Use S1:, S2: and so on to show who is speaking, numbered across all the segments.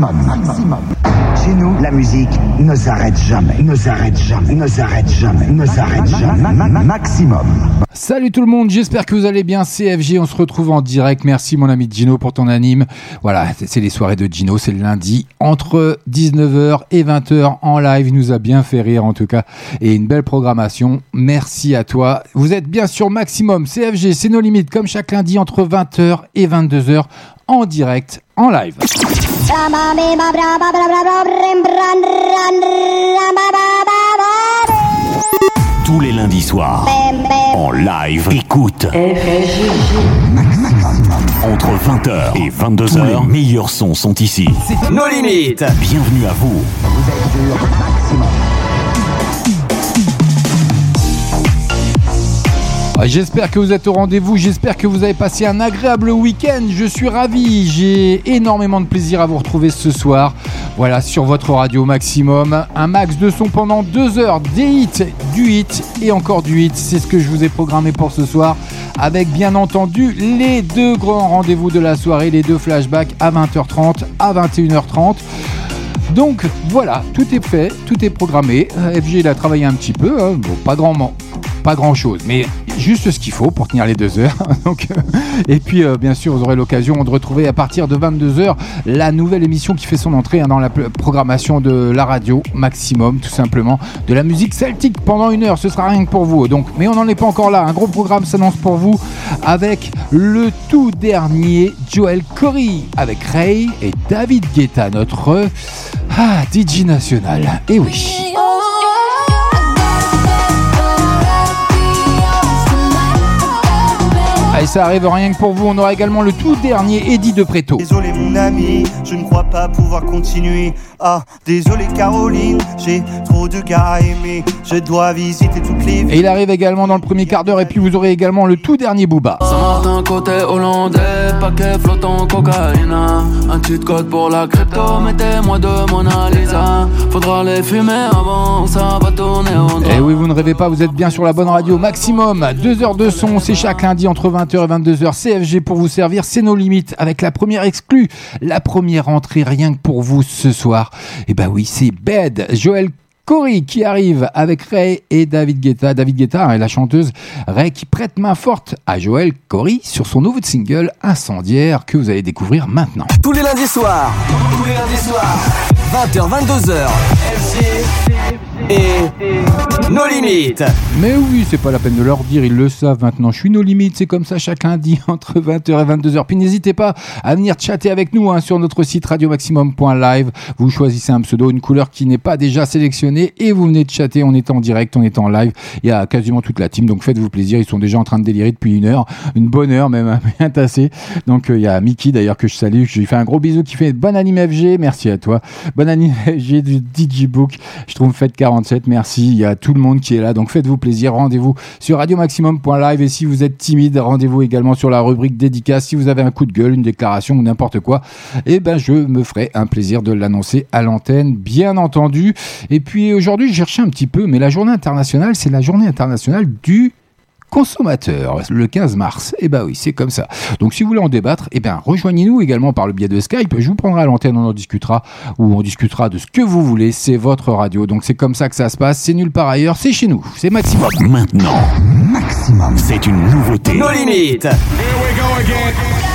S1: maximum. maximum. Chez nous, la musique ne s'arrête jamais, ne s'arrête jamais, ne s'arrête jamais, ne s'arrête jamais. Maximum.
S2: Salut tout le monde, j'espère que vous allez bien. CFG, on se retrouve en direct. Merci mon ami Gino pour ton anime. Voilà, c'est les soirées de Gino, c'est le lundi entre 19h et 20h en live. Il nous a bien fait rire en tout cas et une belle programmation. Merci à toi. Vous êtes bien sûr maximum. CFG, c'est nos limites comme chaque lundi entre 20h et 22h en direct, en live.
S3: Tous les lundis soirs, en live, écoute. Entre 20h et 22h, les meilleurs sons sont ici.
S4: Nos limites.
S3: Bienvenue à vous.
S2: Ah, j'espère que vous êtes au rendez-vous, j'espère que vous avez passé un agréable week-end, je suis ravi, j'ai énormément de plaisir à vous retrouver ce soir, voilà, sur votre radio maximum, un max de son pendant deux heures, des hits, du hit et encore du hit, c'est ce que je vous ai programmé pour ce soir, avec bien entendu les deux grands rendez-vous de la soirée, les deux flashbacks à 20h30, à 21h30. Donc voilà, tout est fait, tout est programmé. Euh, FG il a travaillé un petit peu, hein. bon, pas grand, pas grand chose, mais juste ce qu'il faut pour tenir les deux heures. Euh, et puis euh, bien sûr, vous aurez l'occasion de retrouver à partir de 22 h la nouvelle émission qui fait son entrée hein, dans la programmation de la radio maximum, tout simplement, de la musique celtique pendant une heure. Ce sera rien que pour vous. Donc, mais on n'en est pas encore là. Un gros programme s'annonce pour vous avec le tout dernier Joel Corey avec Ray et David Guetta, notre ah, DJ national. Et oui. Et ça arrive rien que pour vous. On aura également le tout dernier Eddie de Préto.
S5: Désolé mon ami, je ne crois pas pouvoir continuer. Ah, désolé Caroline, j'ai trop de gars à aimer. Je dois visiter toutes les villes.
S2: Et il arrive également dans le premier quart d'heure. Et puis vous aurez également le tout dernier Booba.
S6: Saint-Martin côté hollandais, paquet flottant cocaïne. Un petit code pour la crypto, mettez-moi de Mona Lisa. Faudra les fumer avant, ça va tourner au
S2: Et oui, vous ne rêvez pas, vous êtes bien sur la bonne radio. Maximum, deux heures de son, c'est chaque lundi entre 20h et 22h. CFG pour vous servir, c'est nos limites. Avec la première exclue, la première entrée rien que pour vous ce soir. Et bah oui, c'est Bed, Joël Corey qui arrive avec Ray et David Guetta. David Guetta et hein, la chanteuse Ray qui prête main forte à Joël Corey sur son nouveau single Incendiaire que vous allez découvrir maintenant.
S4: Tous les lundis soirs, tous les lundis soirs, 20h, 22h, et nos limites.
S2: Mais oui, c'est pas la peine de leur dire, ils le savent maintenant. Je suis nos limites, c'est comme ça chaque lundi entre 20h et 22h. Puis n'hésitez pas à venir chatter avec nous hein, sur notre site radiomaximum.live. Vous choisissez un pseudo, une couleur qui n'est pas déjà sélectionnée et vous venez de chatter. On est en direct, on est en live. Il y a quasiment toute la team, donc faites-vous plaisir. Ils sont déjà en train de délirer depuis une heure, une bonne heure même, bien tassé. Donc euh, il y a Mickey d'ailleurs que je salue. Je lui fais un gros bisou qui fait bonne anime FG. Merci à toi. Bonne anime FG du DJ Book. Je trouve faites 47. Merci. Il y a tout le monde qui est là. Donc faites-vous plaisir. Rendez-vous sur radiomaximum.live. Et si vous êtes timide, rendez-vous également sur la rubrique dédicace. Si vous avez un coup de gueule, une déclaration ou n'importe quoi, eh ben, je me ferai un plaisir de l'annoncer à l'antenne, bien entendu. Et puis aujourd'hui, j'ai cherché un petit peu, mais la journée internationale, c'est la journée internationale du consommateur le 15 mars. Et eh bah oui, c'est comme ça. Donc si vous voulez en débattre, eh bien rejoignez-nous également par le biais de Skype. Je vous prendrai à l'antenne, on en discutera ou on discutera de ce que vous voulez. C'est votre radio. Donc c'est comme ça que ça se passe. C'est nulle part ailleurs. C'est chez nous. C'est maximum.
S3: Maintenant, maximum. C'est une nouveauté.
S4: Nos limites. Here we go again.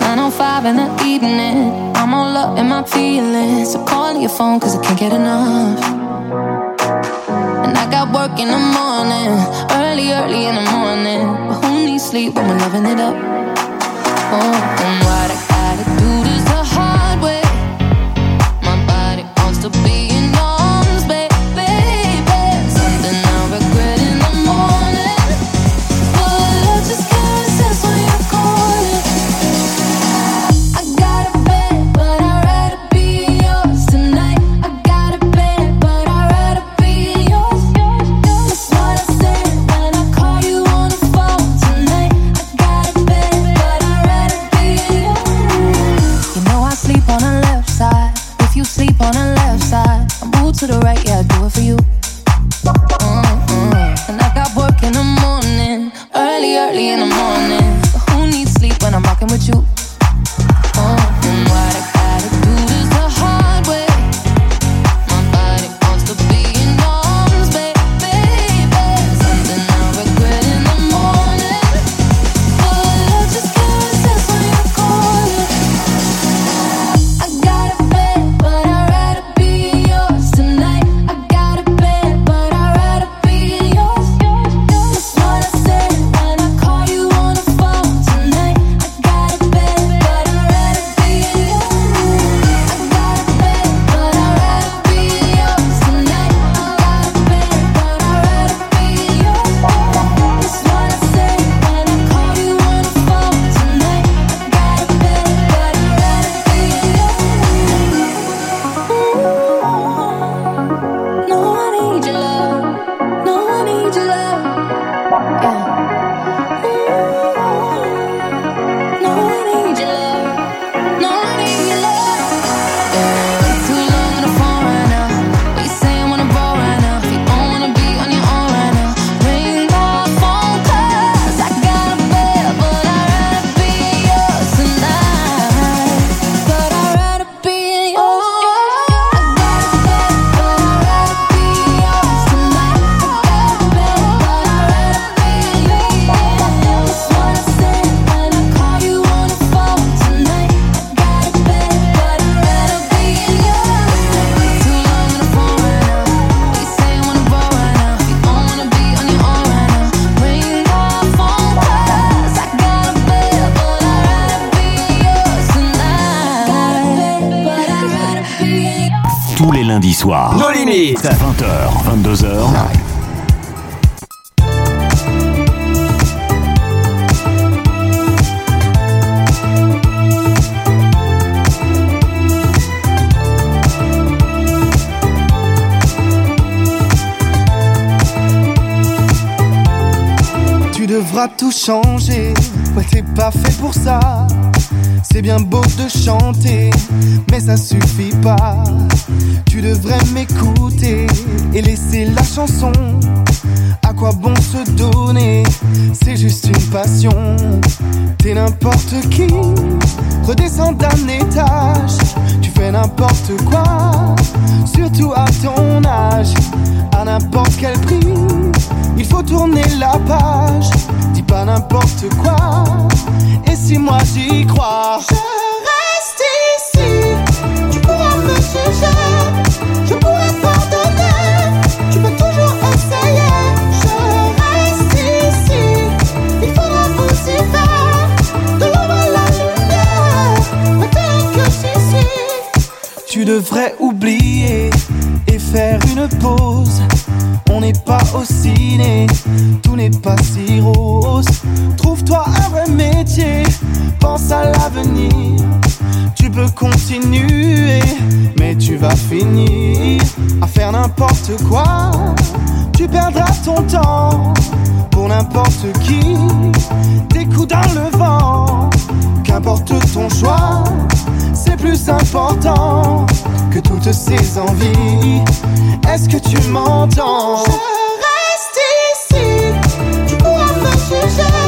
S7: 905 in the evening. I'm all up in my feelings. So call your phone cause I can't get enough. And I got work in the morning, early, early in the morning. But who needs sleep when we're loving it up? Oh, and what
S8: faut tourner la page, dis pas n'importe quoi. Et si moi j'y crois, je reste ici. Tu pourras me juger, je pourrais pardonner. Tu peux toujours essayer. Je reste ici. Il faudra vous y faire de l'ombre à la lumière. Maintenant que j'y suis, tu devrais oublier et faire une pause. On n'est pas au ciné, tout n'est pas si rose. Trouve-toi un vrai métier, pense à l'avenir. Tu peux continuer, mais tu vas finir à faire n'importe quoi. Tu perdras ton temps pour n'importe qui. Des coups dans le vent, qu'importe ton choix, c'est plus important que toutes ces envies. Est-ce que tu m'entends? Je reste ici, tu pourras me juger,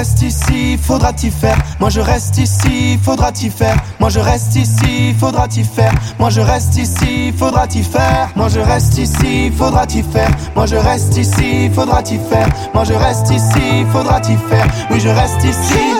S8: reste ici, faudra t'y faire. Moi je reste ici, faudra t'y faire. Moi je reste ici, faudra t'y faire. Moi je reste ici, faudra t'y faire. Moi je reste ici, faudra t'y faire. Moi je reste ici, faudra t'y faire. Moi je reste ici, faudra t'y faire. Oui je reste ici.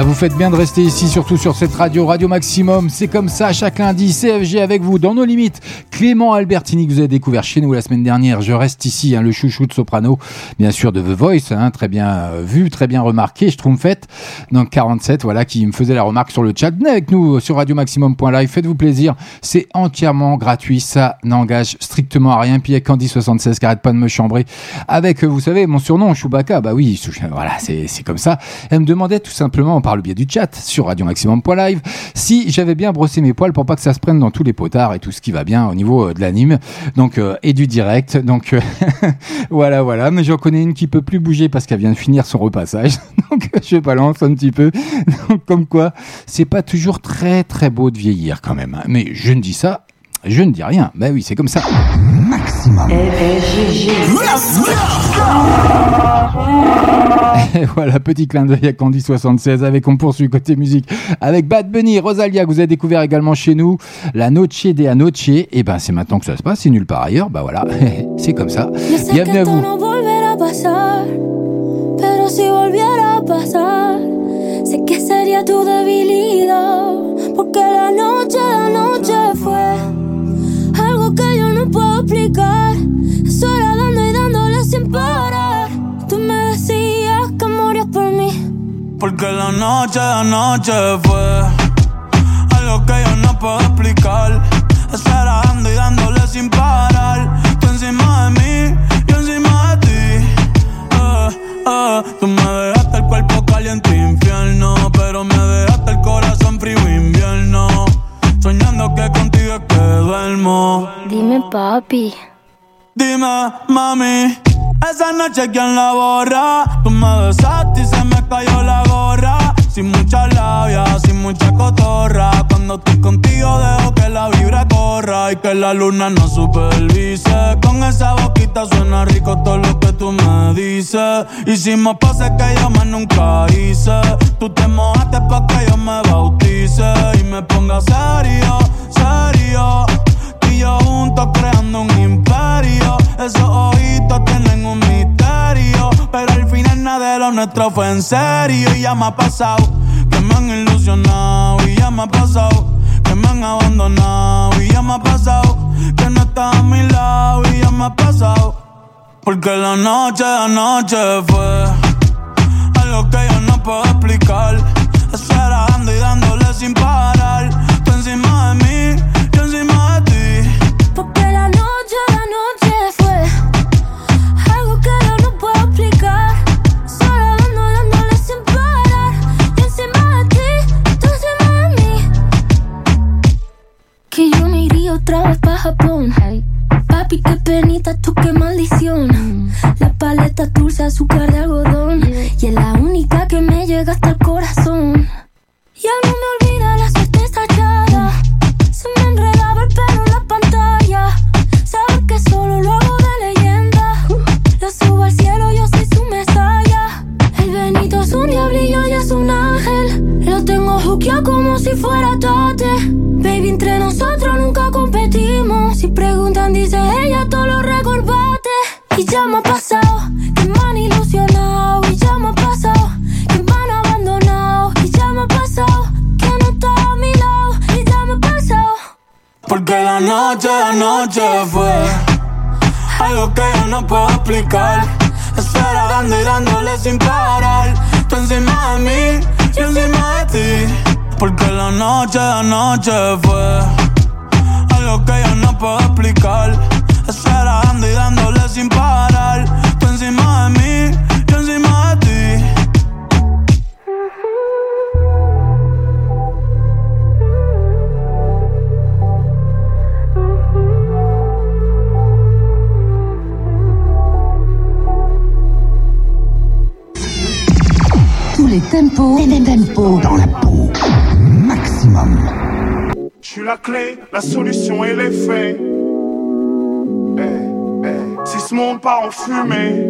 S2: Ah, vous faites bien de rester ici, surtout sur cette radio, Radio Maximum. C'est comme ça, chaque lundi, CFG avec vous, dans nos limites. Clément Albertini, que vous avez découvert chez nous la semaine dernière. Je reste ici, hein, le chouchou de soprano, bien sûr, de The Voice, hein, très bien euh, vu, très bien remarqué, je trouve fait. Donc 47, voilà, qui me faisait la remarque sur le chat. Venez avec nous sur radiomaximum.live, faites-vous plaisir. C'est entièrement gratuit, ça n'engage strictement à rien. Puis il y a Candy76 qui arrête pas de me chambrer avec, euh, vous savez, mon surnom, Chewbacca. Bah oui, voilà, c'est comme ça. Elle me demandait tout simplement, par le biais du chat, sur radiomaximum.live, si j'avais bien brossé mes poils pour pas que ça se prenne dans tous les potards et tout ce qui va bien au niveau euh, de l'anime. Donc, euh, et du direct. Donc, euh, voilà, voilà. Mais j'en connais une qui peut plus bouger parce qu'elle vient de finir son repassage. Donc, je balance un petit peu. Donc, comme quoi, c'est pas toujours très, très beau de vieillir quand même. hein. Mais je ne dis ça, je ne dis rien. Bah oui, c'est comme ça. Et voilà, petit clin d'œil à Candy76 avec, on poursuit côté musique avec Bad Bunny, Rosalia, que vous avez découvert également chez nous, la Noche de Anoche. Et ben, c'est maintenant que ça se passe, c'est nulle part ailleurs. Bah voilà, c'est comme ça. Bienvenue à vous.
S9: sé que sería tu debilidad, porque la noche fue puedo explicar. Era dando y dándole sin parar. Tú me decías que morías por mí.
S6: Porque la noche de anoche fue algo que yo no puedo explicar. Esperando y dándole sin parar. Tú encima de mí, yo encima de ti. Eh, eh, tú me dejaste el cuerpo caliente infierno, pero me
S9: Dime,
S6: mami, esa noche quién la borra. Tú me besaste y se me cayó la gorra. Sin mucha labia, sin mucha cotorra. Cuando estoy contigo dejo que la vibra corra. y que la luna no supervise. Con esa boquita suena rico todo lo que tú me dices. Hicimos poses que yo más nunca hice. Tú te mojaste pa' que yo me bautice y me ponga serio, serio. Juntos creando un imperio. Esos ojitos tienen un misterio. Pero al final nada de lo nuestro fue en serio. Y ya me ha pasado que me han ilusionado. Y ya me ha pasado que me han abandonado. Y ya me ha pasado que no está a mi lado. Y ya me ha pasado. Porque la noche, la noche fue algo que yo no puedo explicar. Esperando y dándole sin parar. Tú encima de mí,
S9: noche, fue algo que yo no puedo explicar. Solo dando, dándole sin parar. Yo encima de ti, tú encima de mí. Que yo me iría otra vez pa' Japón. Papi, qué penita, tú qué maldición. La paleta dulce, azúcar de algodón. Y es la única que me llega hasta el corazón. Ya no me olvida la que solo lo hago de leyenda. Lo subo al cielo, yo soy su mesaya. El Benito es un diablillo y es un ángel. Lo tengo juqueado como si fuera tate. Baby, entre nosotros nunca competimos. Si preguntan, dice ella, todo lo recorbate. Y ya me ha pasado
S6: Porque la noche, la noche fue algo que yo no puedo explicar. Esperando y dándole sin parar. Tú encima de mí, yo encima de ti. Porque la noche, la noche fue algo que yo no puedo explicar. Esperando y dándole sin parar. Tú encima de mí,
S1: Tempos, les tempos dans la peau. Maximum.
S10: Je suis la clé, la solution et les faits. Eh, eh, Si ce monde part en fumée,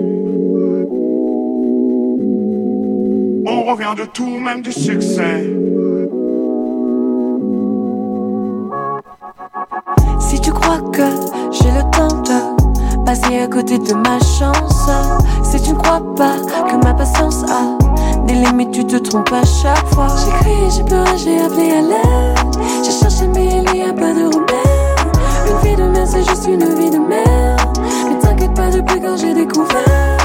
S10: on revient de tout, même du succès.
S11: Si tu crois que j'ai le temps de passer à côté de ma chance, si tu ne crois pas que ma patience a des limites, tu te trompes à chaque fois. J'ai crié, j'ai pleuré, j'ai appelé à l'aide. J'ai cherché, mais il n'y a pas de remède. Une vie de merde, c'est juste une vie de merde. Mais t'inquiète pas, depuis quand j'ai découvert.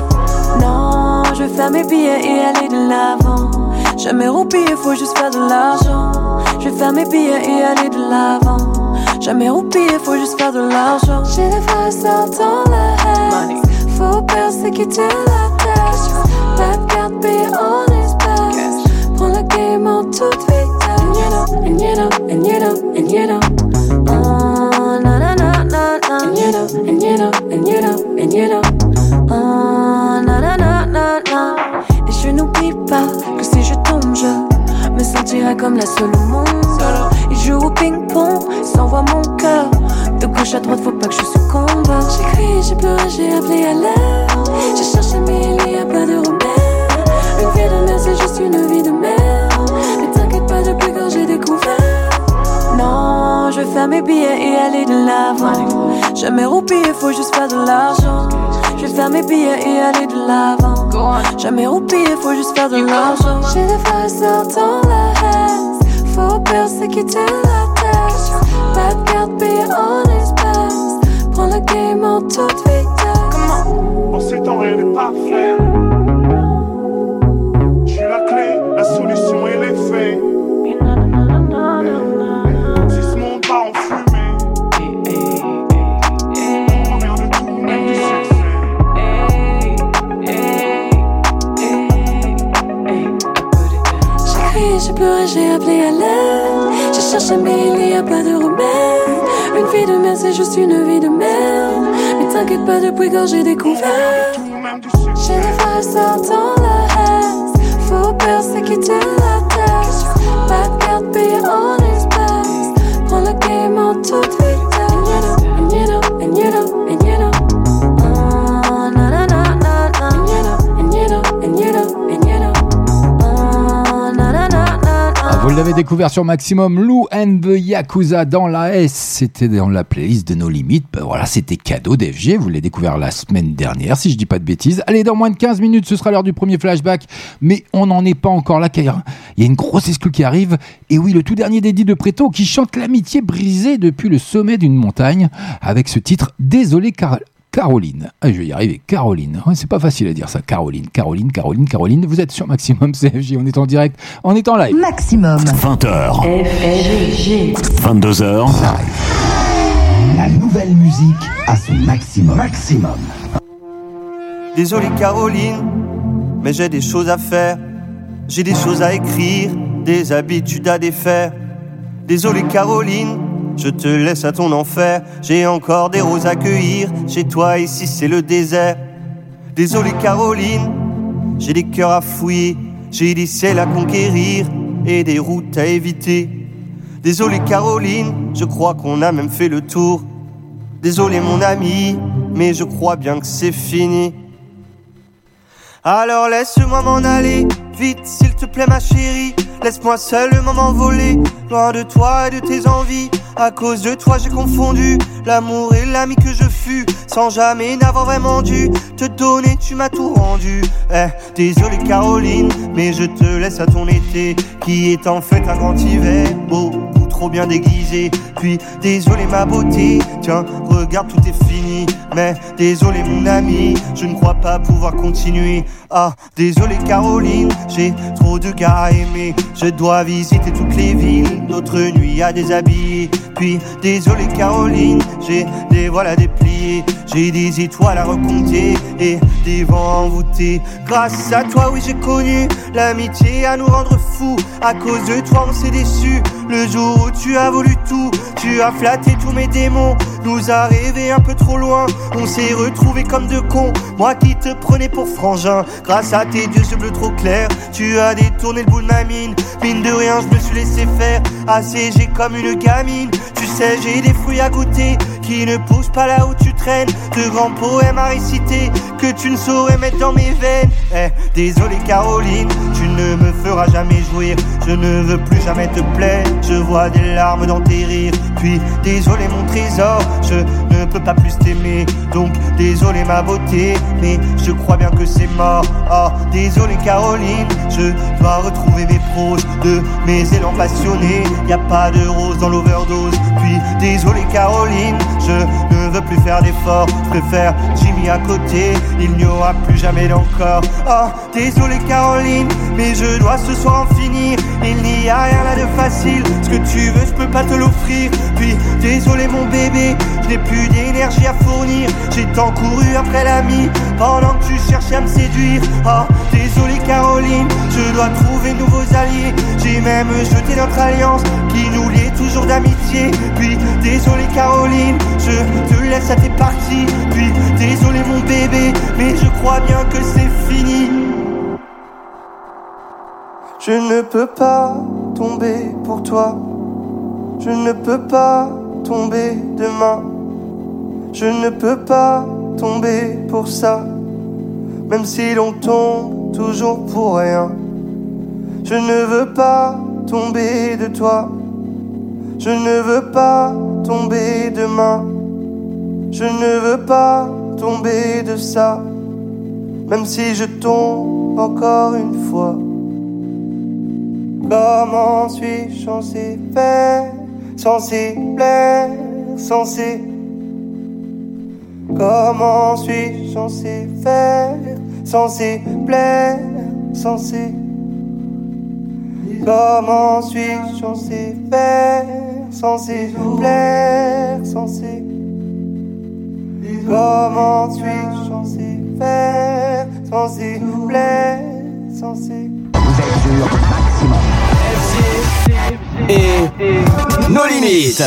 S11: Non, je vais faire mes billets et aller de l'avant. Jamais roupiller, faut juste faire de l'argent. Je vais faire mes billets et aller de l'avant. Jamais roupiller, faut juste faire de l'argent. J'ai des frères dans la haine. Faut persécuter la tête. De carte payée en espèces. Prends la game en toute vitesse. And you know, and you know, and you know, and you know. Oh, na na na na na. And you know, and you know, and you know, and you know. Oh, na na na na na. Et je n'oublie pas que si je tombe, je me sentirai comme la seule au monde. Joue au ping-pong, s'envoie mon cœur. De gauche à droite, faut pas que je succombe. J'ai crié, j'ai pleuré, j'ai appelé à l'aide. J'ai cherché, mais il n'y a pas de remède. Une vie de merde, c'est juste une vie de merde. Mais t'inquiète pas, depuis quand j'ai découvert? Non, je vais faire mes billets et aller de l'avant. Jamais roupiller, faut juste faire de l'argent. Je vais faire mes billets et aller de l'avant. Jamais roupiller, faut juste faire de l'argent. J'ai des sœurs dans la haine. Faut persécuter la tête. Pas de carte payée en espèces. Prends la game en toute vitesse.
S10: En ces temps, rien n'est parfait. Je suis la clé, la solution
S11: j'ai appelé à l'aide. J'ai cherché, mais il n'y a pas de remède. Une vie de merde, c'est juste une vie de merde. Mais t'inquiète pas, depuis quand j'ai découvert? J'ai des sœurs dans la haine. Faut. Pas
S2: Vous l'avez découvert sur Maximum, Lou and the Yakuza dans la S. C'était dans la playlist de nos limites. Ben voilà, c'était cadeau d'FG. Vous l'avez découvert la semaine dernière, si je dis pas de bêtises. Allez, dans moins de 15 minutes, ce sera l'heure du premier flashback. Mais on n'en est pas encore là, car il y a une grosse exclue qui arrive. Et oui, le tout dernier dédit de Préto qui chante l'amitié brisée depuis le sommet d'une montagne avec ce titre Désolé car Caroline. Ah, je vais y arriver. Caroline. c'est pas facile à dire ça. Caroline, Caroline, Caroline, Caroline. Vous êtes sur Maximum CFG. On est en direct. On est en live.
S1: Maximum.
S3: 20h. 22h.
S1: La nouvelle musique à son maximum. Maximum.
S12: Désolé Caroline, mais j'ai des choses à faire. J'ai des choses à écrire, des habitudes à défaire. Désolé Caroline, je te laisse à ton enfer. J'ai encore des roses à cueillir. Chez toi, ici, c'est le désert. Désolé, Caroline, j'ai des cœurs à fouiller. J'ai des ciels à conquérir et des routes à éviter. Désolé, Caroline, je crois qu'on a même fait le tour. Désolé, mon ami, mais je crois bien que c'est fini. Alors laisse-moi m'en aller, vite s'il te plaît ma chérie. Laisse-moi seul le moment voler, loin de toi et de tes envies. À cause de toi j'ai confondu l'amour et l'ami que je fus. Sans jamais n'avoir vraiment dû te donner, tu m'as tout rendu. Eh, désolé Caroline, mais je te laisse à ton été Qui est en fait un grand hiver, bien déguisé. Puis désolé ma beauté, tiens, regarde tout est fini. Mais désolé mon ami, je ne crois pas pouvoir continuer Ah, désolé Caroline, j'ai trop de gars à aimer Je dois visiter toutes les villes, d'autres nuits à déshabiller puis désolé Caroline, j'ai des voiles à déplier, j'ai des étoiles à recompter et des vents envoûtés. Grâce à toi, oui, j'ai connu l'amitié à nous rendre fous. À cause de toi, on s'est déçus. Le jour où tu as voulu tout, tu as flatté tous mes démons, nous a rêvé un peu trop loin. On s'est retrouvés comme deux cons, moi qui te prenais pour frangin. Grâce à tes yeux bleus trop clairs, tu as détourné le bout de ma mine. Mine de rien, je me suis laissé faire, j'ai comme une gamine. Tu sais, j'ai des fruits à goûter qui ne poussent pas là où tu traînes. De grands poèmes à réciter que tu ne saurais mettre dans mes veines. Eh, désolé Caroline, tu ne me feras jamais jouir. Je ne veux plus jamais te plaire. Je vois des larmes dans tes rires. Puis désolé mon trésor, je ne peux pas plus t'aimer. Donc désolé ma beauté, mais je crois bien que c'est mort. Oh, désolé Caroline, je dois retrouver mes proses de mes élans passionnés. Y a pas de rose dans l'overdose. Puis désolé Caroline, je ne veux plus faire d'efforts. Je préfère Jimmy à côté, il n'y aura plus jamais d'encore. Oh, désolé Caroline, mais je dois ce soir en finir. Il n'y a rien là de facile. Ce que tu veux, je peux pas te l'offrir. Puis désolé mon bébé, je n'ai plus d'énergie à fournir. J'ai tant couru après l'ami pendant que tu cherchais à me séduire. Oh, désolé Caroline, je dois trouver nouveaux alliés. J'ai même jeté notre alliance qui nous liait toujours d'amitié. Puis désolé Caroline, je te laisse à tes parties. Puis désolé mon bébé, mais je crois bien que c'est fini. Je ne peux pas tomber pour toi. Je ne peux pas tomber demain. Je ne peux pas tomber pour ça. Même si l'on tombe toujours pour rien. Je ne veux pas tomber de toi. Je ne veux pas tomber demain. Je ne veux pas tomber de ça. Même si je tombe encore une fois. Comment suis-je censé faire, censé plaire, censé? Comment suis-je censé faire, censé plaire, censé? Comment suis-je censé faire, censé plaire, censé Comment suis-je censé faire, censé plaire, censé
S1: Vous êtes sur Maximum.
S4: Et nos limites.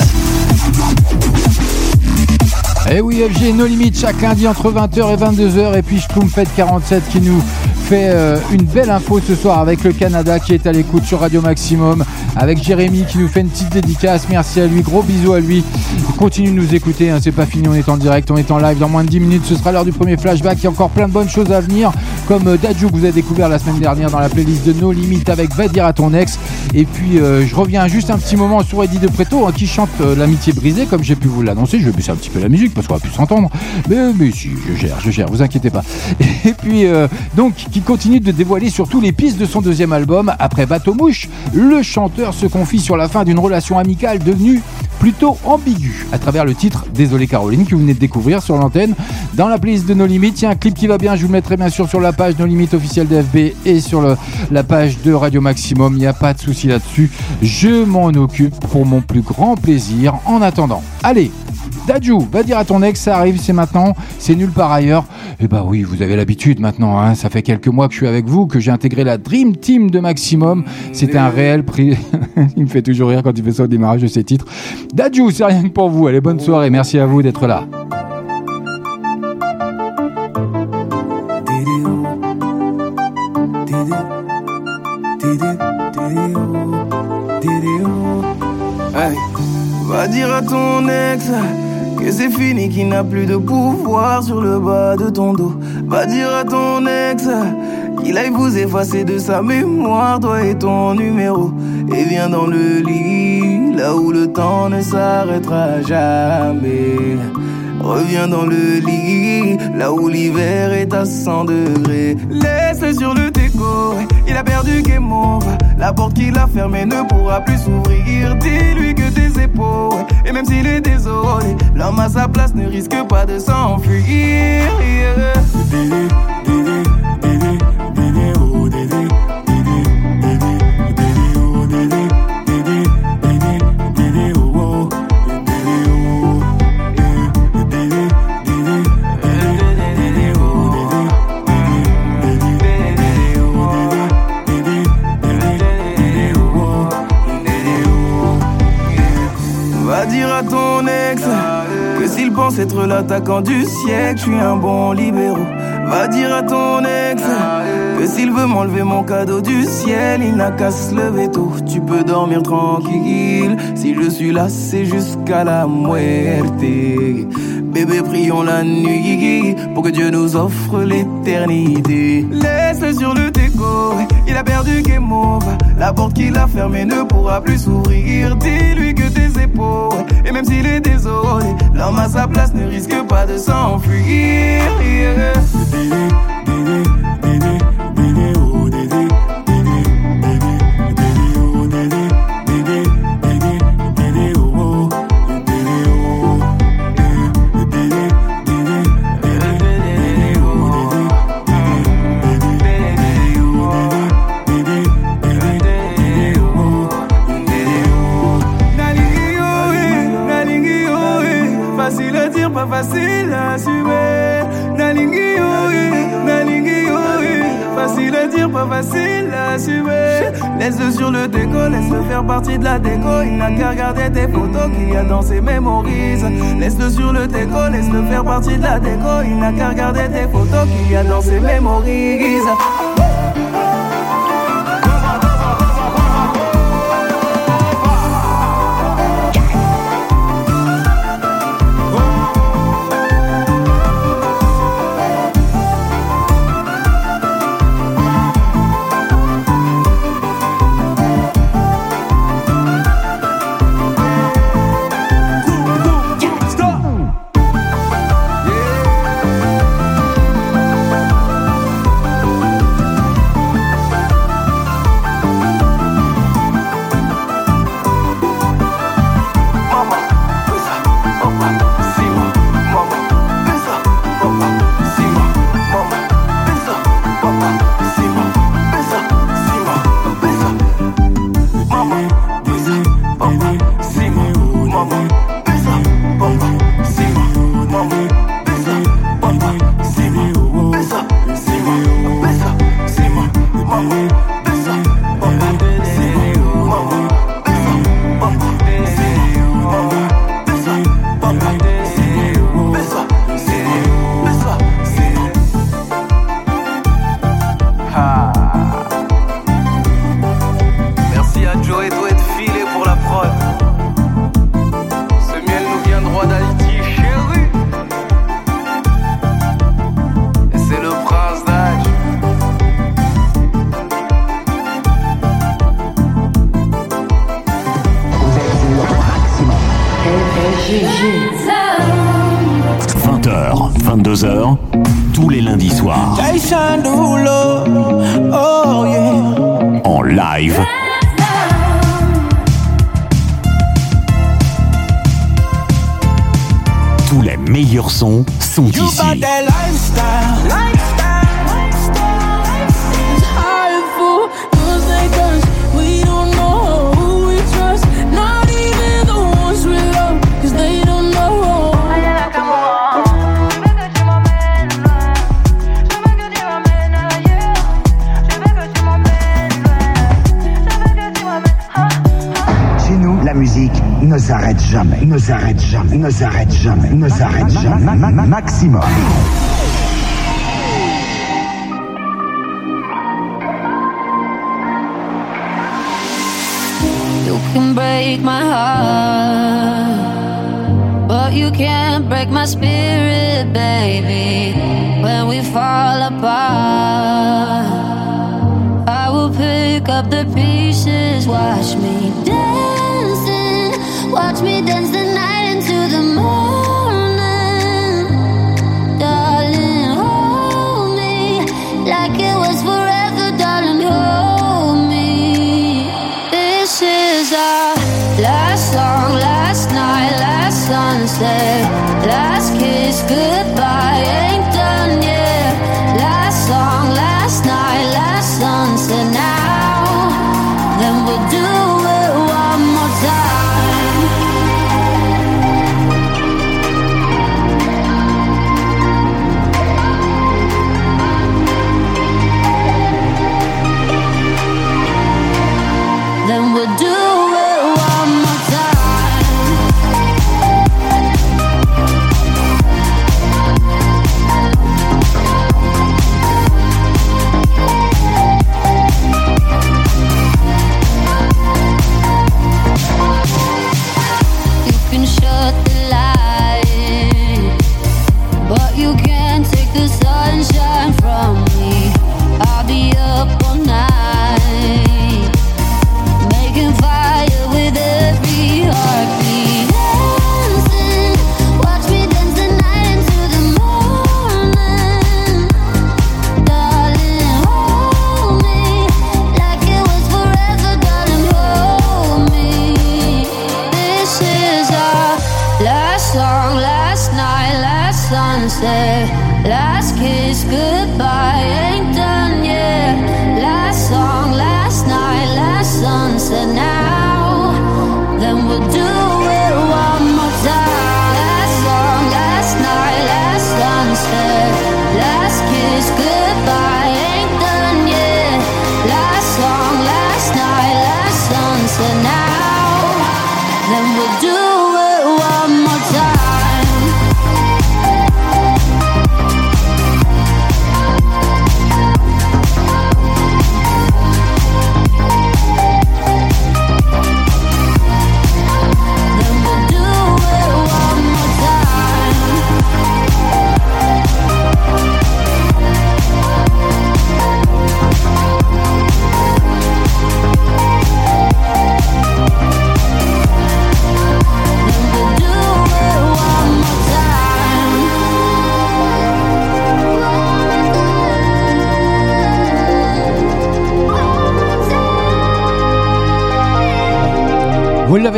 S2: Eh oui, FG No Limite, chaque lundi entre 20h et 22h. Et puis Fête 47 qui nous fait euh, une belle info ce soir avec le Canada qui est à l'écoute sur Radio Maximum, avec Jérémy qui nous fait une petite dédicace. Merci à lui, gros bisous à lui. Il continue de nous écouter, hein, c'est pas fini, on est en direct, on est en live. Dans moins de 10 minutes, ce sera l'heure du premier flashback. Il y a encore plein de bonnes choses à venir, comme euh, Dadju que vous avez découvert la semaine dernière dans la playlist de No Limit avec Va dire à ton ex. Et puis euh, je reviens juste un petit moment sur Eddie de Preto hein, qui chante L'amitié brisée, comme j'ai pu vous l'annoncer. Je vais baisser un petit peu la musique parce qu'on va plus s'entendre. Mais, mais si, je gère, je gère, vous inquiétez pas. Et puis donc qui continue de dévoiler surtout les pistes de son deuxième album. Après Bateau Mouche, le chanteur se confie sur la fin d'une relation amicale devenue plutôt ambiguë à travers le titre Désolé Caroline que vous venez de découvrir sur l'antenne. Dans la playlist de No Limites, il y a un clip qui va bien, je vous le mettrai bien sûr sur la page No Limites officielle d'FB et sur la page de Radio Maximum, il n'y a pas de souci là-dessus. Je m'en occupe pour mon plus grand plaisir en attendant. Allez, Dadju, va dire à ton ex, ça arrive, c'est maintenant, c'est nul par ailleurs. Eh bah oui, vous avez l'habitude maintenant, hein. ça fait quelques mois que je suis avec vous, que j'ai intégré la Dream Team de Maximum. C'était un réel prix. il me fait toujours rire quand il fait ça au démarrage de ses titres. Dadju, c'est rien que pour vous. Allez, bonne soirée, merci à vous d'être là.
S13: va dire à ton ex que c'est fini, qu'il n'a plus de pouvoir sur le bas de ton dos. Va dire à ton ex qu'il aille vous effacer de sa mémoire, toi et ton numéro. Et viens dans le lit, là où le temps ne s'arrêtera jamais. Reviens dans le lit, là où l'hiver est à 100 degrés. Laisse-le sur le déco, il a perdu game over. La porte qu'il a fermée ne pourra plus s'ouvrir. Dis-lui que et même s'il est désolé, l'homme à sa place ne risque pas de s'enfuir. L'attaquant du siècle, je suis un bon libéraux. Va dire à ton ex que s'il veut m'enlever mon cadeau du ciel, il n'a qu'à se lever tôt. Tu peux dormir tranquille, si je suis là, c'est jusqu'à la muerte. Bébé, prions la nuit pour que Dieu nous offre l'éternité. Laisse-le sur le déco, il a perdu game over. La porte qu'il a fermée ne pourra plus s'ouvrir. Dis-lui que tes épaules, et même s'il est désolé, l'homme à sa place ne risque pas de s'enfuir. facile partie de la déco. Il n'a qu'à regarder tes photos qu'il y a dans ses mémorises. Laisse-le sur le déco, laisse-le faire partie de la déco. Il n'a qu'à regarder tes photos qu'il y a dans ses mémorises.
S7: Les lundis soirs.
S1: Ne s'arrête jamais, ne s'arrête jamais. Ma- ma- ma- Maximum.
S14: You can break my heart, but you can't break my spirit, baby. When we fall apart, I will pick up the pieces. Watch me dancing, watch me dance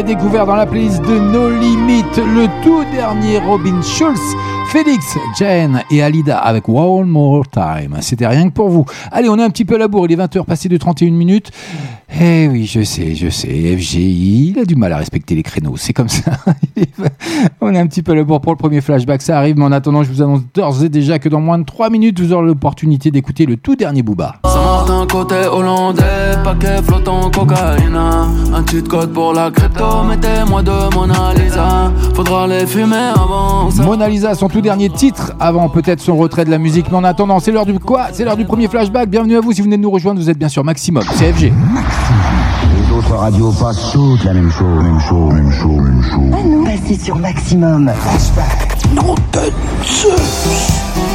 S2: Découvert dans la playlist de No Limit, le tout dernier Robin Schulz, Félix, Jen et Alida avec One More Time. C'était rien que pour vous. Allez, on est un petit peu à la bourre, il est 20h passé de 31 minutes. Eh oui, je sais, je sais, FGI, il a du mal à respecter les créneaux, c'est comme ça. on est un petit peu à la bourre pour le premier flashback, ça arrive, mais en attendant, je vous annonce d'ores et déjà que dans moins de 3 minutes, vous aurez l'opportunité d'écouter le tout dernier Booba.
S15: Saint-Martin côté hollandais, paquet flottant cocaïne Un cheat code pour la crypto, mettez-moi de Mona Lisa Faudra les fumer avant
S2: Mona Lisa, son tout dernier titre, avant peut-être son retrait de la musique. Mais en attendant, c'est l'heure du quoi? C'est l'heure du premier flashback. Bienvenue à vous si vous venez de nous rejoindre. Vous êtes bien sûr Maximum, CFG.
S1: Les autres radios passent toutes la même chose, même chose, même chose, même chose.
S16: Passer sur maximum.
S1: Non, de Zeus.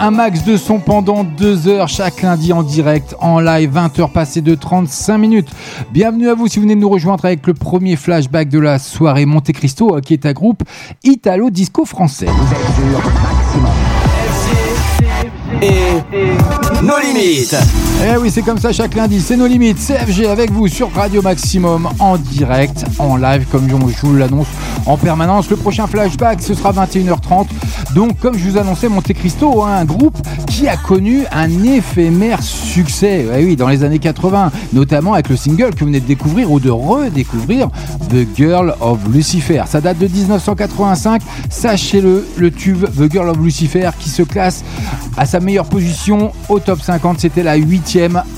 S2: Un max de son pendant deux heures chaque lundi en direct, en live, 20h passées de 35 minutes. Bienvenue à vous si vous venez de nous rejoindre avec le premier flashback de la soirée Monte Cristo, qui est un groupe italo-disco français.
S4: Et nos limites.
S2: Eh oui, c'est comme ça chaque lundi, c'est nos limites. CFG avec vous sur Radio Maximum en direct, en live, comme je vous l'annonce en permanence. Le prochain flashback, ce sera 21h30. Donc, comme je vous annonçais, Monte Cristo, hein, un groupe a connu un éphémère succès, eh oui, dans les années 80, notamment avec le single que vous venez de découvrir ou de redécouvrir, The Girl of Lucifer. Ça date de 1985. Sachez-le, le tube The Girl of Lucifer qui se classe à sa meilleure position au top 50, c'était la 8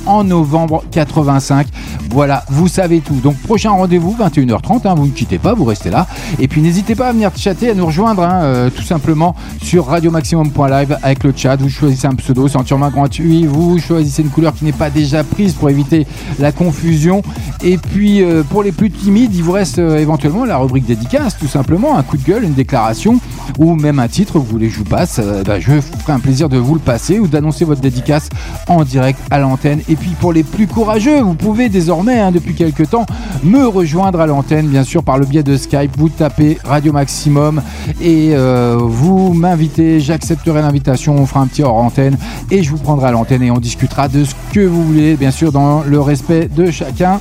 S2: en novembre 85. Voilà, vous savez tout. Donc prochain rendez-vous 21h30, hein, vous ne quittez pas, vous restez là. Et puis n'hésitez pas à venir chatter, à nous rejoindre hein, euh, tout simplement sur radiomaximum.live avec le chat. Vous choisissez un pseudo, c'est entièrement gratuit. Vous choisissez une couleur qui n'est pas déjà prise pour éviter la confusion. Et puis euh, pour les plus timides, il vous reste euh, éventuellement la rubrique dédicace, tout simplement, un coup de gueule, une déclaration ou même un titre vous voulez que je vous passe. Bah, je ferai un plaisir de vous le passer ou d'annoncer votre dédicace en direct à l'antenne. Et puis pour les plus courageux, vous pouvez désormais, hein, depuis quelques temps, me rejoindre à l'antenne, bien sûr, par le biais de Skype. Vous tapez Radio Maximum et euh, vous m'invitez, j'accepterai l'invitation, on fera un petit hors antenne et je vous prendrai à l'antenne et on discutera de ce que vous voulez, bien sûr, dans le respect de chacun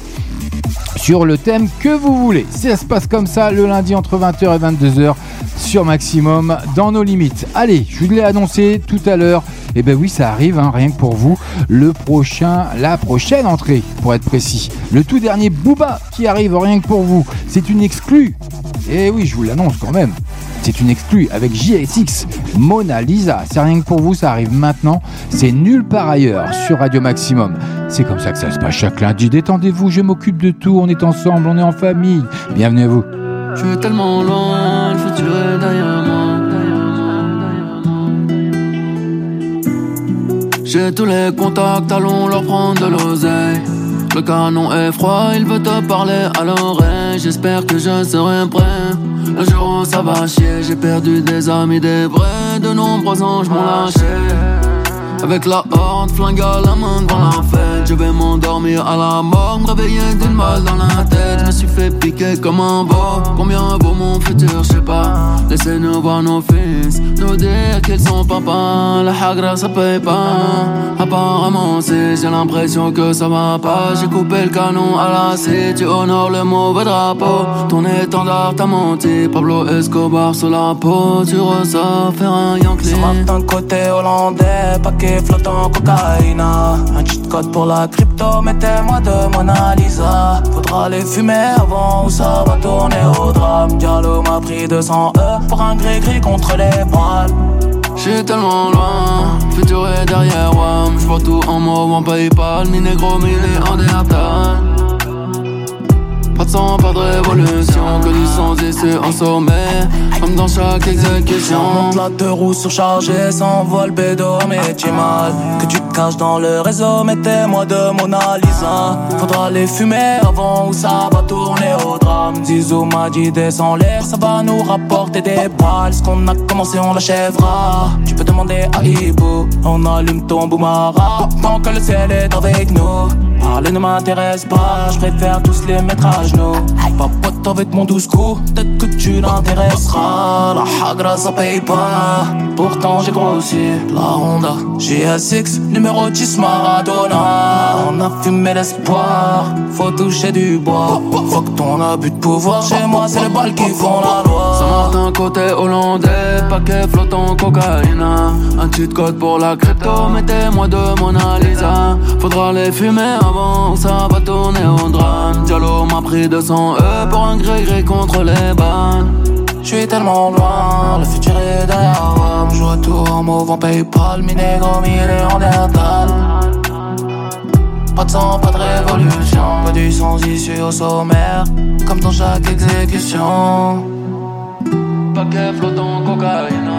S2: sur le thème que vous voulez. Ça se passe comme ça le lundi entre 20h et 22h sur Maximum dans nos limites. Allez, je vous l'ai annoncé tout à l'heure. Et eh ben oui, ça arrive, hein, rien que pour vous. Le prochain, la prochaine entrée, pour être précis. Le tout dernier Booba qui arrive, rien que pour vous. C'est une exclue. Et eh oui, je vous l'annonce quand même. C'est une exclue avec JSX, Mona Lisa. C'est rien que pour vous, ça arrive maintenant. C'est nulle part ailleurs sur Radio Maximum. C'est comme ça que ça se passe chaque lundi. Détendez-vous, je m'occupe de tout. On est ensemble, on est en famille. Bienvenue à vous.
S15: Je suis tellement loin, derrière moi. J'ai tous les contacts, allons leur prendre de l'oseille. Le canon est froid, il veut te parler à l'oreille. J'espère que je serai prêt. Le jour où ça va chier, j'ai perdu des amis, des vrais. De nombreux anges m'ont lâché. Avec la horde, flingue à la main devant la fête. Je vais m'endormir à la mort, me réveiller d'une balle dans la tête. Je me suis fait piquer comme un beau Combien vaut mon futur, je sais pas. Laissez-nous voir nos fils Nous dire qu'ils sont papa. La hagra ça paye pas. Apparemment si j'ai l'impression que ça va pas J'ai coupé le canon à la C Tu honores le mauvais drapeau. Ton étendard t'a menti. Pablo Escobar sur la peau. Tu ressors faire un Yankee.
S17: Ce matin côté hollandais Paquet flottant cocaïne Un cheat code pour la crypto, mettez-moi de Mona Lisa Faudra les fumer avant ou ça va tourner au drame. Diallo m'a pris 200 E pour un gris-gris contre les poils.
S15: J'suis tellement loin, futur est derrière moi J'vois tout en mauve en Paypal, mi négro, mi en pas de sang, pas de révolution, que du sang c'est en sommet, comme dans chaque exécution.
S17: Monte la deux roues surchargée, s'envole bédo, mais tu mal. Que tu caches dans le réseau, mettez-moi de Mona Lisa. Faudra les fumer avant ou ça va tourner au drame. Zizou m'a dit descends l'air, ça va nous rapporter des balles. Ce qu'on a commencé, on l'achèvera. Tu peux demander à Ibo, on allume ton boumara. Tant que le ciel est avec nous. Parler ne m'intéresse pas, je préfère tous les mettre à genoux. Papote avec mon douce coup, peut-être que tu l'intéresseras. La hagra ça paye pas, pourtant j'ai grossi. La Honda GSX, numéro 10 Maradona. On a fumé l'espoir, faut toucher du bois. Faut que ton abus de pouvoir, chez moi c'est les balles qui font la loi.
S15: Saint-Martin côté hollandais, paquet flottant cocaïne. Un petit code pour la crypto, mettez-moi de Mona Lisa. Faudra les fumer avant, ça va tourner au drame. Diallo m'a pris 200 E pour un gré-gré contre les bannes.
S17: Je suis tellement loin, le futur est derrière moi. Vois tout en en Paypal, mi négro, mi néandertal. Pas de sang, pas de révolution, pas du sang issu au sommaire, comme dans chaque exécution.
S15: Paquet flottant cocaïne.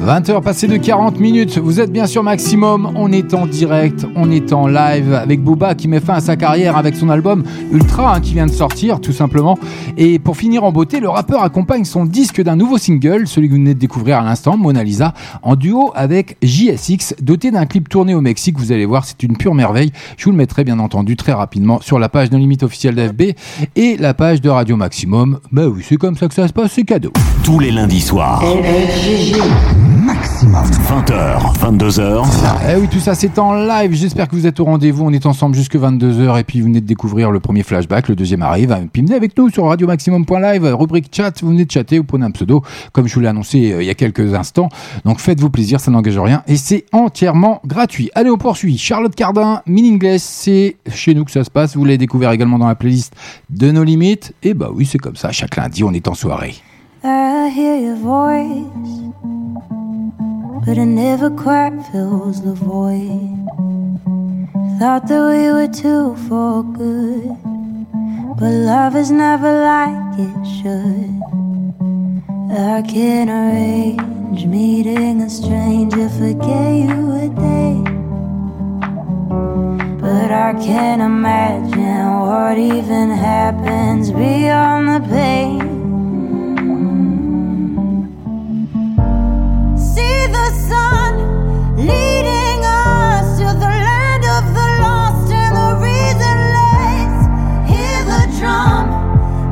S2: 20h passé de 40 minutes, vous êtes bien sûr maximum, on est en direct, on est en live avec Booba qui met fin à sa carrière avec son album Ultra hein, qui vient de sortir tout simplement. Et pour finir en beauté, le rappeur accompagne son disque d'un nouveau single, celui que vous venez de découvrir à l'instant, Mona Lisa, en duo avec JSX, doté d'un clip tourné au Mexique, vous allez voir, c'est une pure merveille. Je vous le mettrai bien entendu très rapidement sur la page de limite officielle d'FB et la page de Radio Maximum. Bah oui, c'est comme ça que ça se passe, c'est cadeau.
S3: Tous les lundis soirs. 20h, 22h.
S2: Eh oui, tout ça c'est en live. J'espère que vous êtes au rendez-vous. On est ensemble jusque 22h et puis vous venez de découvrir le premier flashback, le deuxième arrive. Puis venez avec nous sur radiomaximum.live, rubrique chat. Vous venez de chatter, vous prenez un pseudo, comme je vous l'ai annoncé euh, il y a quelques instants. Donc faites-vous plaisir, ça n'engage rien et c'est entièrement gratuit. Allez, on poursuit. Charlotte Cardin, Meaningless, c'est chez nous que ça se passe. Vous l'avez découvert également dans la playlist de nos limites. Et bah oui, c'est comme ça. Chaque lundi, on est en soirée.
S18: I hear your voice, but it never quite fills the void. Thought that we were two for good, but love is never like it should. I can arrange meeting a stranger, forget you a day. But I can't imagine what even happens beyond the pain.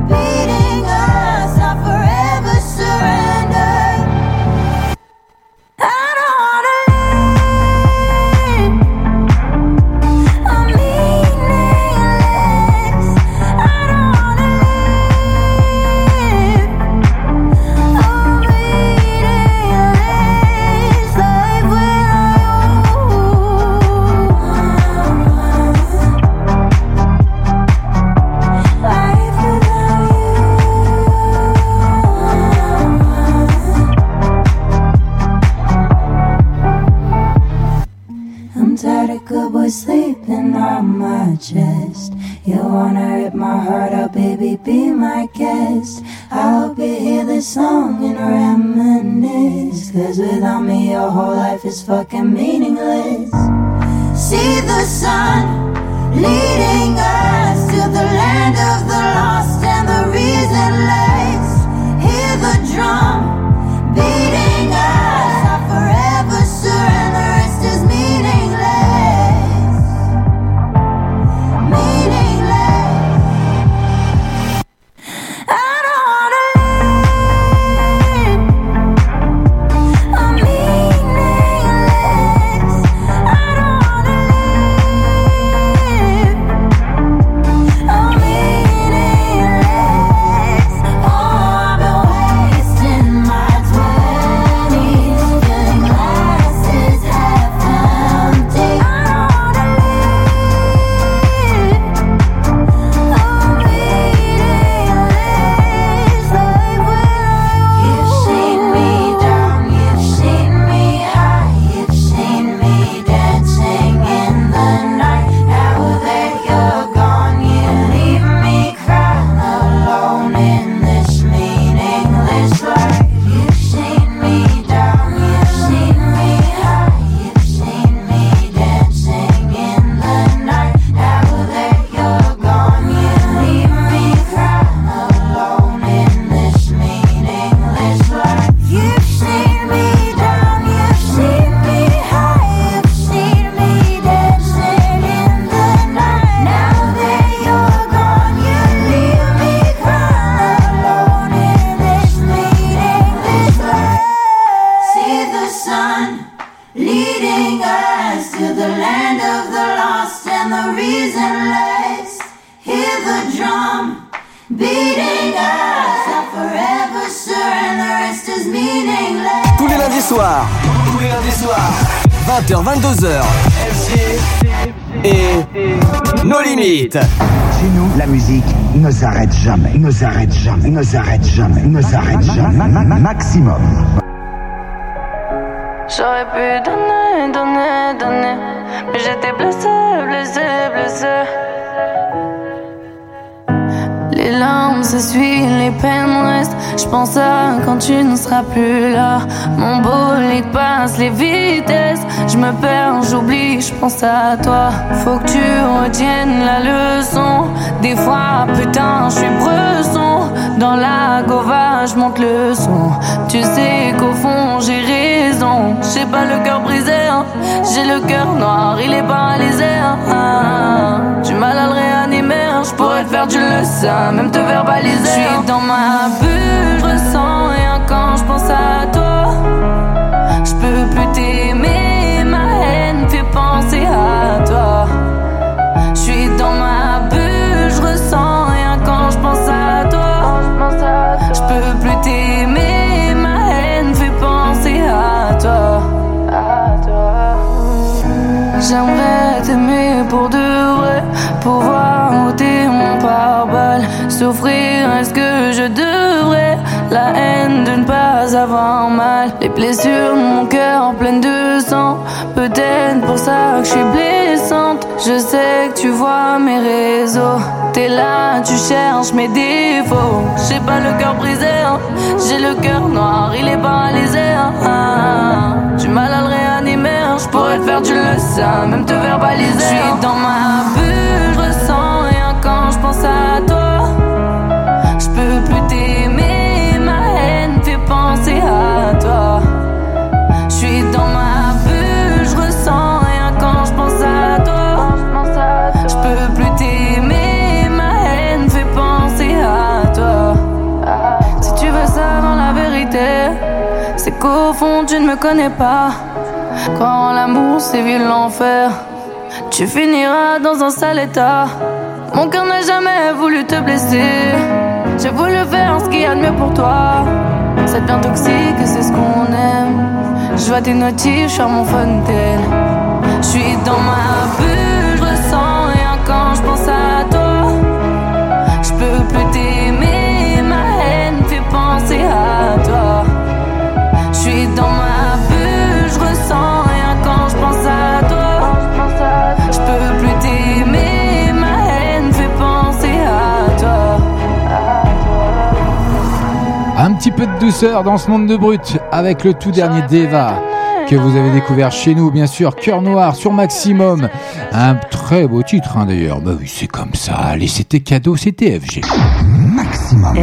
S18: Beating without me, your whole life is fucking meaningless.
S1: S'arrête jamais, ne s'arrête jamais, ne s'arrête jamais. Ma- ma- Maximum.
S11: J'aurais pu donner, donner, donner. Mais j'étais blessé, blessé, blessé.
S7: Les larmes s'essuient, les peines restent. Je pense à quand tu ne seras plus là. Mon bolide passe les vitesses. Je me perds, j'oublie, je pense à toi. Faut que tu retiennes la leçon. Des fois, putain, je suis bresson. Dans la gova, je monte le son. Tu sais qu'au fond, j'ai raison. J'ai pas le cœur brisé, hein. j'ai le cœur noir, il est paralysé. Hein. Du mal à le réanimer, hein. je pourrais te faire du le sein, même te verbaliser. Je suis dans ma bulle, je ressens rien quand je pense à toi. Avoir mal. Les blessures mon cœur pleines de sang. Peut-être pour ça que je suis blessante. Je sais que tu vois mes réseaux. T'es là, tu cherches mes défauts. J'ai pas le cœur brisé, hein. j'ai le cœur noir, il est paralysé. hein. Ah, Du mal à le réanimer, hein. je pourrais te faire du le sein, même te verbaliser. Je suis dans ma bulle, dans ma bulle, je ressens rien quand je pense à toi. Je peux plus t'aimer, ma haine fait penser à toi. Si tu veux savoir la vérité, c'est qu'au fond tu ne me connais pas. Quand l'amour sévit l'enfer, tu finiras dans un sale état. Mon cœur n'a jamais voulu te blesser. J'ai voulu faire ce qu'il y a de mieux pour toi. C'est bien toxique, c'est ce qu'on aime. Je vois tes notifs, à mon fontaine. Je suis dans ma bulle, je ressens rien quand je pense à toi. Je peux plus t'aimer, ma haine fait penser à toi. Je suis dans ma
S2: peu de douceur dans ce monde de brut avec le tout dernier Deva que vous avez découvert chez nous, bien sûr, Cœur Noir sur Maximum. Un très beau titre hein, d'ailleurs. Bah oui, c'est comme ça. Allez, c'était cadeau, c'était FG.
S18: Maximum.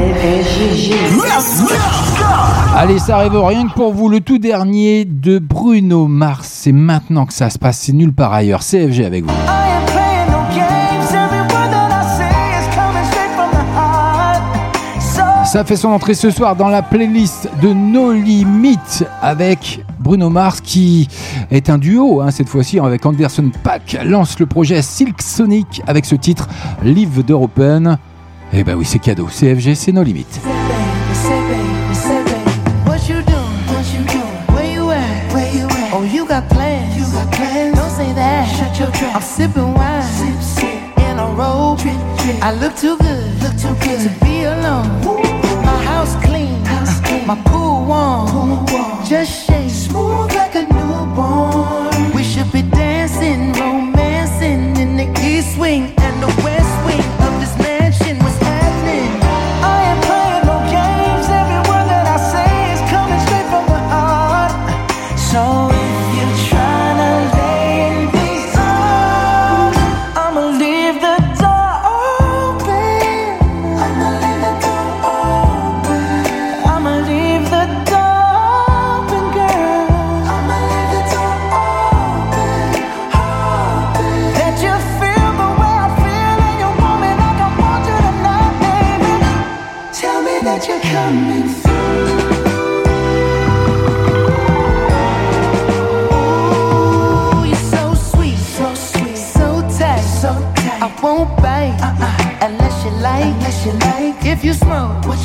S2: Allez, ça arrive rien que pour vous. Le tout dernier de Bruno Mars. C'est maintenant que ça se passe. C'est nulle part ailleurs. CFG avec vous. Ça fait son entrée ce soir dans la playlist de No Limit avec Bruno Mars qui est un duo hein, cette fois-ci avec Anderson Pack lance le projet Silk Sonic avec ce titre Live the Door Open. Eh ben oui, c'est cadeau. CFG, c'est No Limit.
S8: What you doing? What you doing? Where you at? Where you at? Oh, you got plans. You got plans. Don't say that. Shut your trap. I'm sipping wine. Sip, sip. In a robe. Drip, drip. I look too good. Look too good to be alone. My pool warm. Pool warm. Just shake. Smooth like a newborn. We should be dancing, romancing in the east wing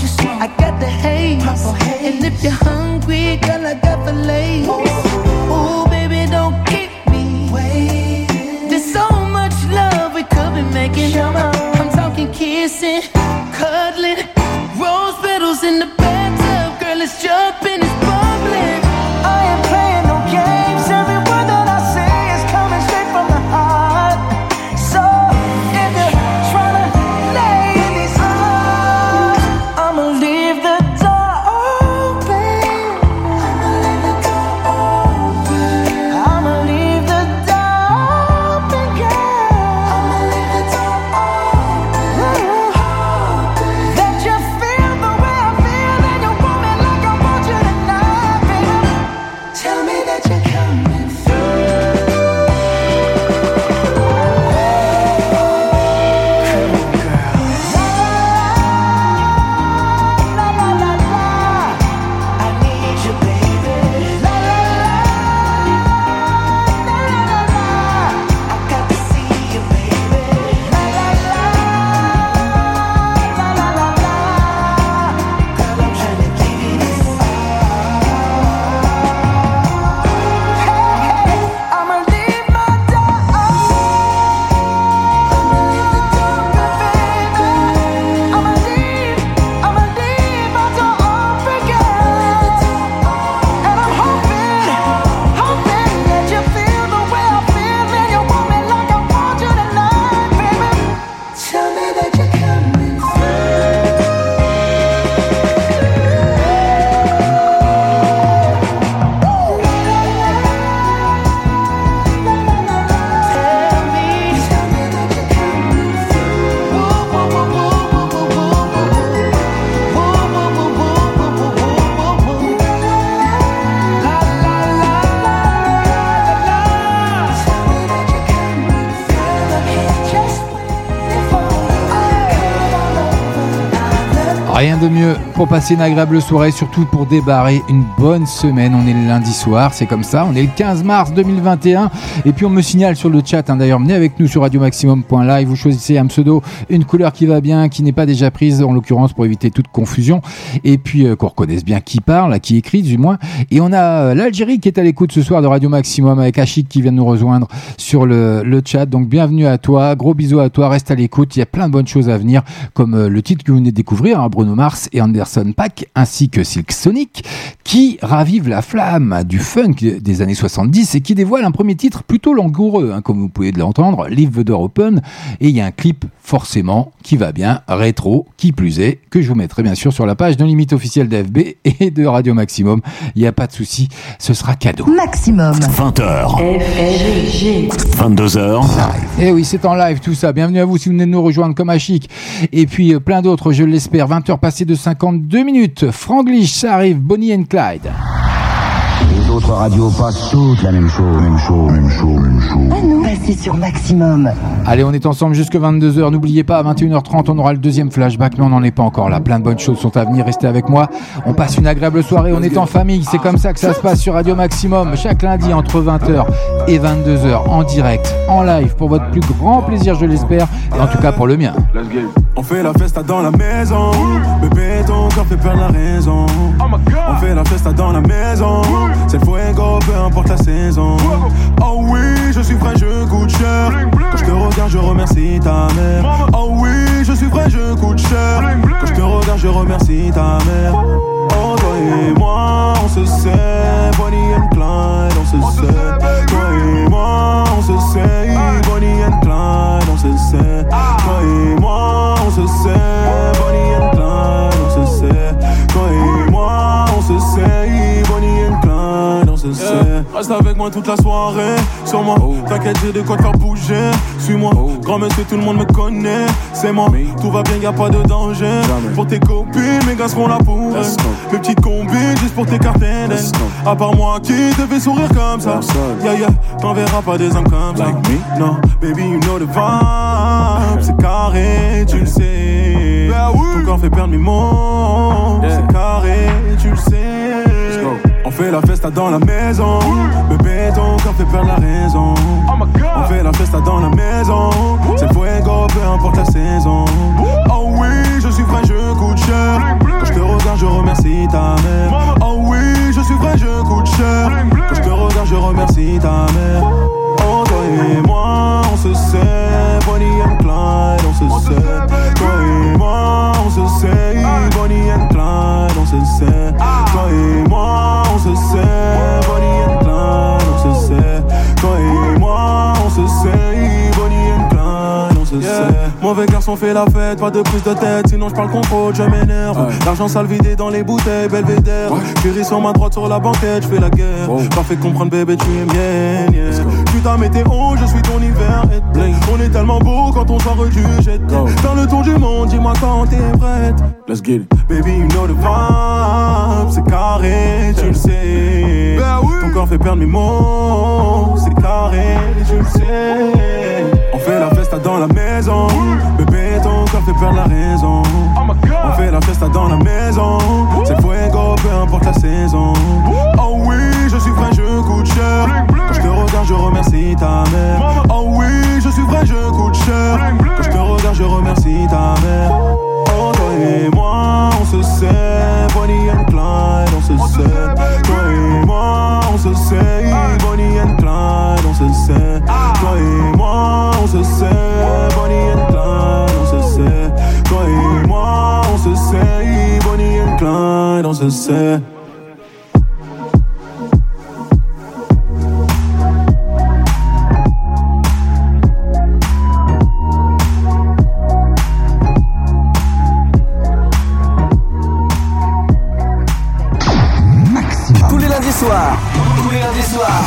S8: you smoke. I got the haze. Purple haze. And if you're hungry, girl, I got the
S2: lace. De mieux pour passer une agréable soirée, surtout pour débarrer une bonne semaine. On est le lundi soir, c'est comme ça. On est le 15 mars 2021. Et puis on me signale sur le chat, hein, d'ailleurs, venez avec nous sur radiomaximum.live. Vous choisissez un pseudo, une couleur qui va bien, qui n'est pas déjà prise, en l'occurrence, pour éviter toute confusion. Et puis euh, qu'on reconnaisse bien qui parle, qui écrit du moins. Et on a euh, l'Algérie qui est à l'écoute ce soir de Radio Maximum avec Achik qui vient de nous rejoindre sur le, le chat. Donc bienvenue à toi, gros bisous à toi, reste à l'écoute. Il y a plein de bonnes choses à venir, comme euh, le titre que vous venez de découvrir, hein, Bruno Mars et Anderson Pack, ainsi que Silk Sonic, qui ravivent la flamme du funk des années 70 et qui dévoile un premier titre plutôt langoureux, hein, comme vous pouvez l'entendre, Leave the Door Open. Et il y a un clip forcément qui va bien, rétro, qui plus est, que je vous mettrai bien sûr sur la page de limite officielle d'FB et de Radio Maximum. Il n'y a pas de souci, ce sera cadeau.
S19: Maximum.
S3: 20h. 22h.
S2: Et oui, c'est en live tout ça. Bienvenue à vous si vous venez de nous rejoindre comme à chic. Et puis euh, plein d'autres, je l'espère. 20h passées de 52 minutes. Franglish, ça arrive. Bonnie and Clyde.
S1: Les autres radios passent toutes la même chose, même chose, même chose, même chose.
S19: À nous, passez sur Maximum.
S2: Allez, on est ensemble jusque 22h. N'oubliez pas, à 21h30, on aura le deuxième flashback, mais on n'en est pas encore là. Plein de bonnes choses sont à venir. Restez avec moi. On passe une agréable soirée. On est en famille. C'est comme ça que ça se passe sur Radio Maximum. Chaque lundi entre 20h et 22h en direct, en live, pour votre plus grand plaisir, je l'espère. Et en tout cas pour le mien.
S20: On fait la festa dans la maison. Bébé, ton corps fait perdre la raison. On fait la festa dans la maison. C'est le fuego, peu importe la saison. Oh oui, je suis frais, je coûte cher. Quand je te regarde, je remercie ta mère. Reste avec moi toute la soirée. Sur moi, t'inquiète, j'ai de quoi te faire bouger. Suis-moi, grand monsieur, tout le monde me connaît. C'est moi, tout va bien, y a pas de danger. Pour tes copines, mes gars seront là pour elles. Mes petites combines, juste pour t'écarter d'elles. À part moi qui te fait sourire comme ça. Yeah, yeah, t'en verras pas des hommes comme ça. Non, baby, you know the vibe. C'est carré, tu le sais. Ton corps fait perdre mes mots. C'est carré, tu le sais. On fait la festa dans la maison. Bébé, ton corps fait perdre la raison. On fait la festa dans la maison. C'est fuego, peu importe la saison. Oh oui, je suis frais, je coûte cher. Quand je te regarde, je remercie ta mère. Oh oui, je suis frais, je coûte cher. Quand je te regarde, je remercie ta mère. Oh, toi et moi, on se sait. Bonnie and Clyde, on se sait. Toi et moi, on se sait. Bonnie and Clyde, se sait. Toi et moi, on se sait. Bonnie and Clyde, on se sait. Toi et moi, on se sait. Bonnie and Clyde, on se sait. Mauvais garçon fait la fête, pas de prise de tête, sinon je parle contrôle, je m'énerve. L'argent sale vidé dans les bouteilles, belvédère. Chérie sur ma droite, sur la banquette, je fais la guerre. Parfait comprendre, bébé, tu es mienne. Yeah. Putain, météo, je suis ton hiver. Et on est tellement beau quand on sort du jet. Dans le tour du monde, dis-moi quand t'es prête. Let's get it. Baby, you know the vibe, c'est carré, tu le sais. Ton corps fait perdre mes mots, c'est carré, tu le sais. On fait la dans la maison. Bébé, ton corps fait perdre la raison. On fait la festa dans la maison. C'est fuego, peu importe la saison. Oh oui, je suis frais, je coûte cher. Quand je te regarde, je remercie ta mère. Oh oui, je suis frais, je coûte cher. Quand je te regarde, je remercie ta mère. Oh, toi et moi, on se sait. Bonnie and Clyde, on se sait. Toi et moi, Sait.
S4: Tous les lundis soirs. Tous les lundis soirs.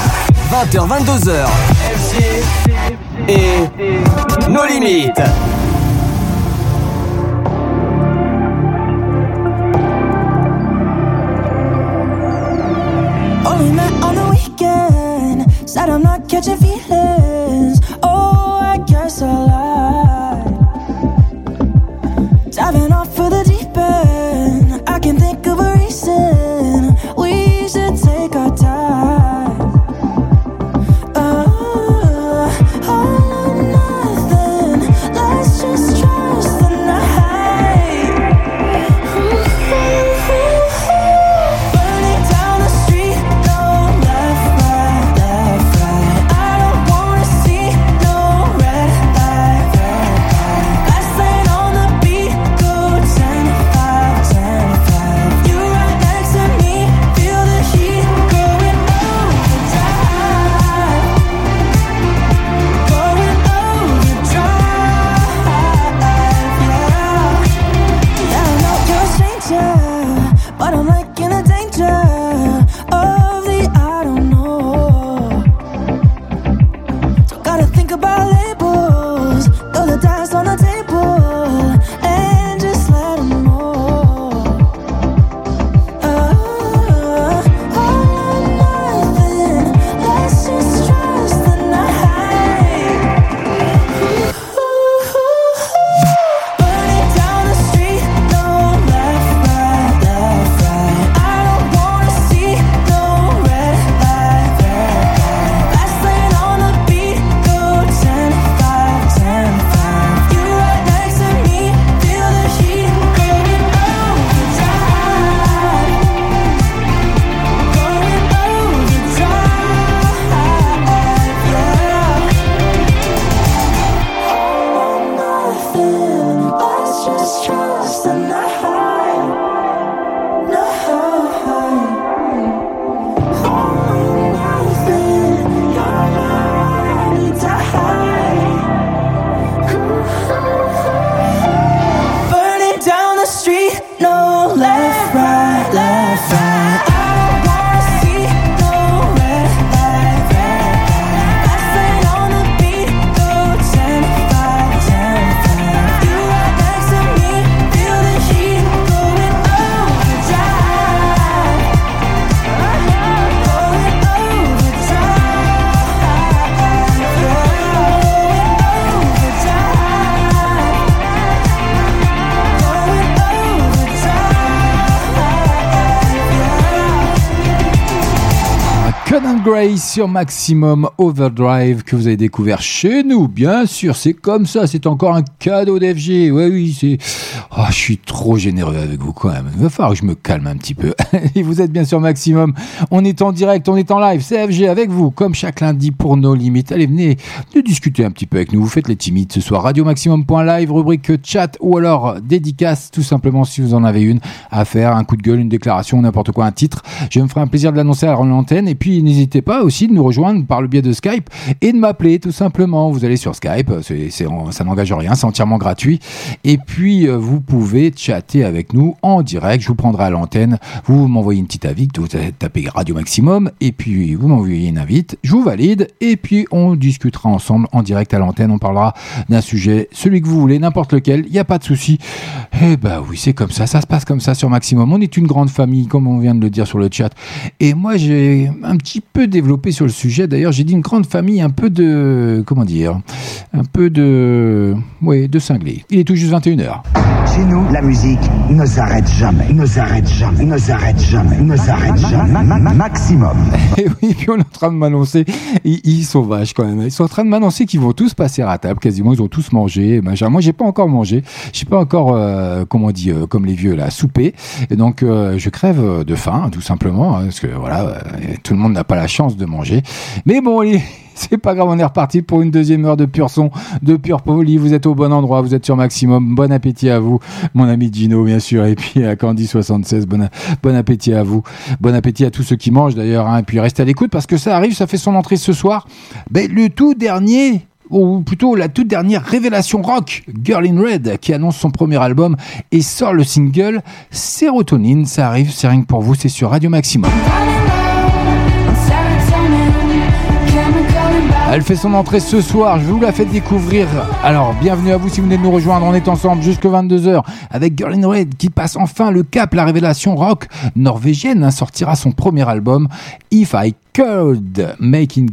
S4: 20h, 22h. MC et nos limites.
S21: I'm not catching
S2: sur Maximum Overdrive que vous avez découvert chez nous, bien sûr, c'est comme ça, c'est encore un cadeau d'FG. Ouais, oui, c'est. Oh, je suis trop généreux avec vous quand même. Il va falloir que je me calme un petit peu. Et vous êtes bien sûr Maximum. On est en direct, on est en live, c'est FG avec vous, comme chaque lundi pour nos limites. Allez, venez de discuter un petit peu avec nous. Vous faites les timides ce soir. Radiomaximum.live, rubrique chat ou alors dédicace, tout simplement si vous en avez une à faire, un coup de gueule, une déclaration, n'importe quoi, un titre. Je me ferai un plaisir de l'annoncer à l'antenne. Et puis n'hésitez pas aussi de nous rejoindre par le biais de Skype et de m'appeler tout simplement. Vous allez sur Skype, ça n'engage rien, c'est entièrement gratuit. Et puis euh, vous pouvez chatter avec nous en direct. Je vous prendrai à l'antenne. Vous m'envoyez une petite invite, vous tapez Radio Maximum et puis vous m'envoyez une invite. Je vous valide et puis on discutera ensemble en direct à l'antenne. On parlera d'un sujet, celui que vous voulez, n'importe lequel. Il n'y a pas de souci. Eh ben oui, c'est comme ça. Ça se passe comme ça sur Maximum. On est une grande famille, comme on vient de le dire sur le chat. Et moi, j'ai un petit peu développé sur le sujet. D'ailleurs, j'ai dit une grande famille, un peu de, comment dire, un peu de, oui, de cinglé. Il est tout juste 21h.
S1: Chez nous, la musique ne s'arrête jamais, ne s'arrête jamais, ne s'arrête jamais, ne s'arrête jamais. Maximum.
S2: Et oui, puis on est en train de m'annoncer, ils, sont vaches quand même. Ils sont en train de m'annoncer qu'ils vont tous passer à table, quasiment. Ils ont tous mangé. Moi, j'ai pas encore mangé. J'ai pas encore, euh, comment on dit, euh, comme les vieux là, souper. Et donc, euh, je crève de faim, tout simplement, hein, parce que voilà, tout le monde n'a pas la chance de manger. Mais bon, c'est pas grave, on est reparti pour une deuxième heure de pur son, de pur poli. Vous êtes au bon endroit, vous êtes sur maximum. Bon appétit à vous, mon ami Gino, bien sûr, et puis à Candy76, bon, appétit à vous. Bon appétit à tous ceux qui mangent d'ailleurs, hein. et puis restez à l'écoute parce que ça arrive, ça fait son entrée ce soir. Ben, le tout dernier ou plutôt la toute dernière révélation rock, Girl in Red, qui annonce son premier album et sort le single Sérotonine. Ça arrive, c'est rien que pour vous, c'est sur Radio Maximum. Elle fait son entrée ce soir, je vous la fais découvrir. Alors, bienvenue à vous si vous venez de nous rejoindre. On est ensemble jusque 22h avec Girl in Red qui passe enfin le cap. La révélation rock norvégienne hein, sortira son premier album If I Could Making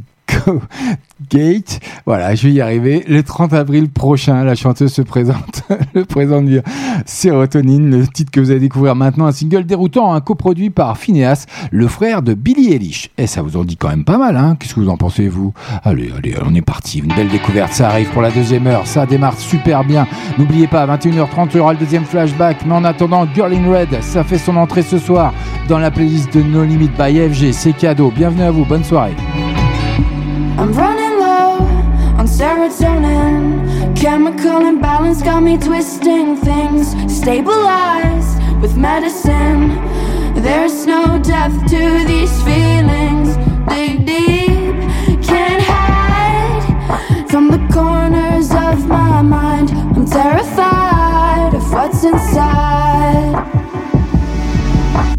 S2: Gate. Voilà, je vais y arriver. Le 30 avril prochain, la chanteuse se présente. le présente bien Sérotonine, le titre que vous allez découvrir maintenant, un single déroutant, un coproduit par Phineas, le frère de Billy Eilish. Et ça vous en dit quand même pas mal, hein Qu'est-ce que vous en pensez, vous? Allez, allez, on est parti. Une belle découverte, ça arrive pour la deuxième heure. Ça démarre super bien. N'oubliez pas, 21h30, il y aura le deuxième flashback. Mais en attendant, Girl in Red, ça fait son entrée ce soir dans la playlist de No Limit by FG. C'est cadeau. Bienvenue à vous. Bonne soirée.
S22: I'm running low on serotonin. Chemical imbalance got me twisting things. Stabilized with medicine. There's no depth to these feelings. Dig deep, can't hide from the corners of my mind. I'm terrified of what's inside.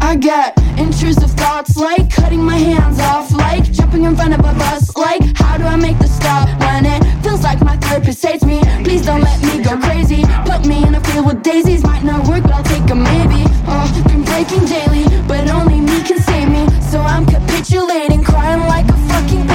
S22: I get intrusive thoughts like cutting my hands off, like jumping in front of a bus, like how do I make the stop when it feels like my therapist hates me? Please don't let me go crazy. Put me in a field with daisies, might not work, but I'll take a maybe. Oh, been breaking daily, but only me can save me. So I'm capitulating, crying like a fucking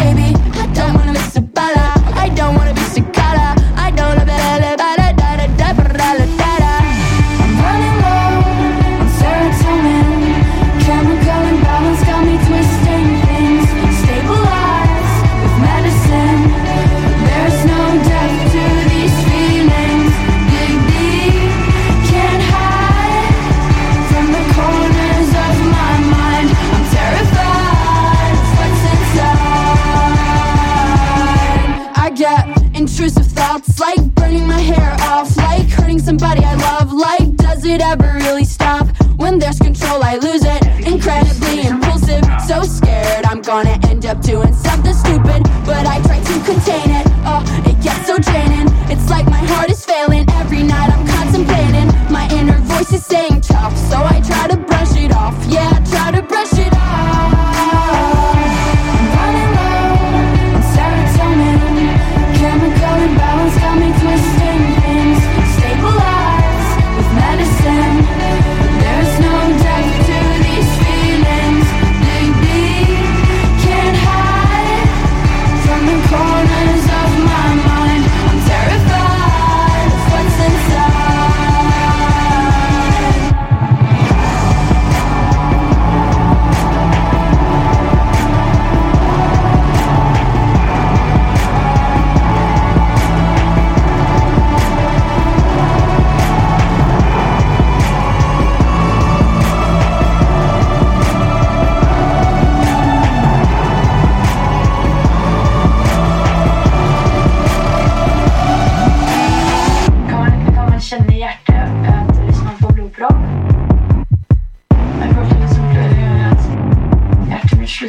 S22: When there's control, I lose it. Incredibly impulsive, so scared I'm gonna end up doing something stupid. But I try to contain it. Oh, it gets so draining. It's like my heart is failing. Every night I'm contemplating. My inner voice is saying tough, so I try to brush it off. Yeah, I try to brush
S19: Tous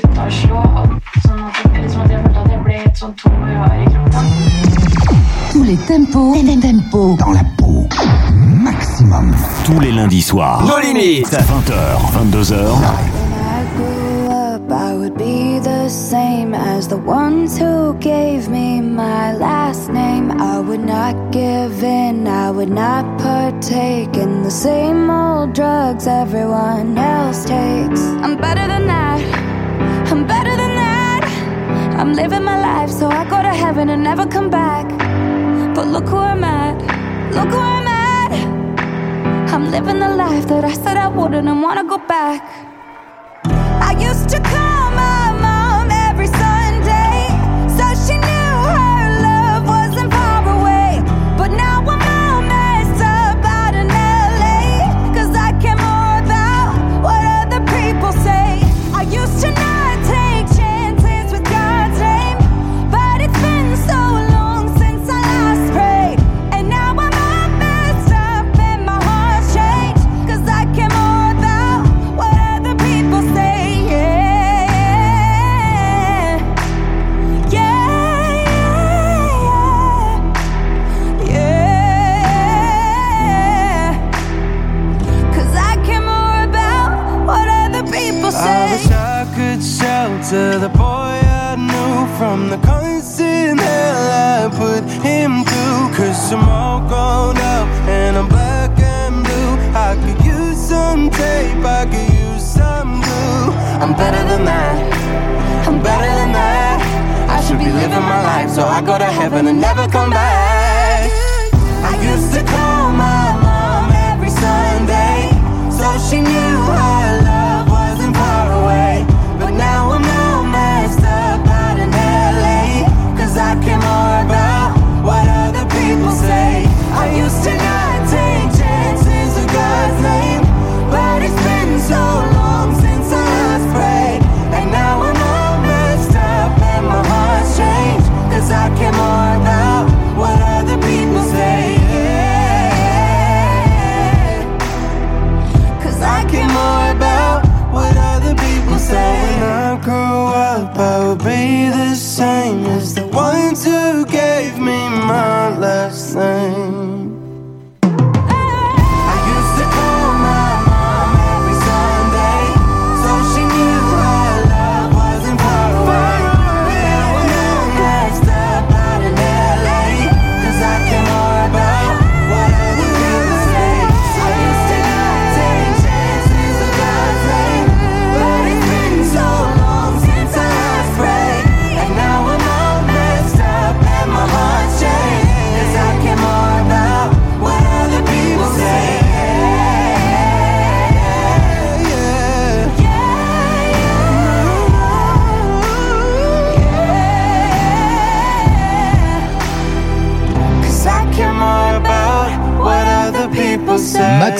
S19: les tempos, les tempos
S1: dans la peau. Maximum.
S3: Tous les lundis soirs.
S4: Nos limites.
S3: 20h, 22h.
S18: I would be the same as the ones who gave me my last name. I would not give in, I would not partake in the same old drugs everyone else takes. I'm better than that. I'm better than that. I'm living my life so I go to heaven and never come back. But look who I'm at, look who I'm at. I'm living the life that I said I wouldn't and wanna go back. I used to call
S12: from the constant hell I put him through. Cause I'm all grown up and I'm black and blue. I could use some tape, I could use some glue. I'm better than that, I'm better than that. I should be living my life so I go to heaven and never come back. I used to call my mom every Sunday, so she knew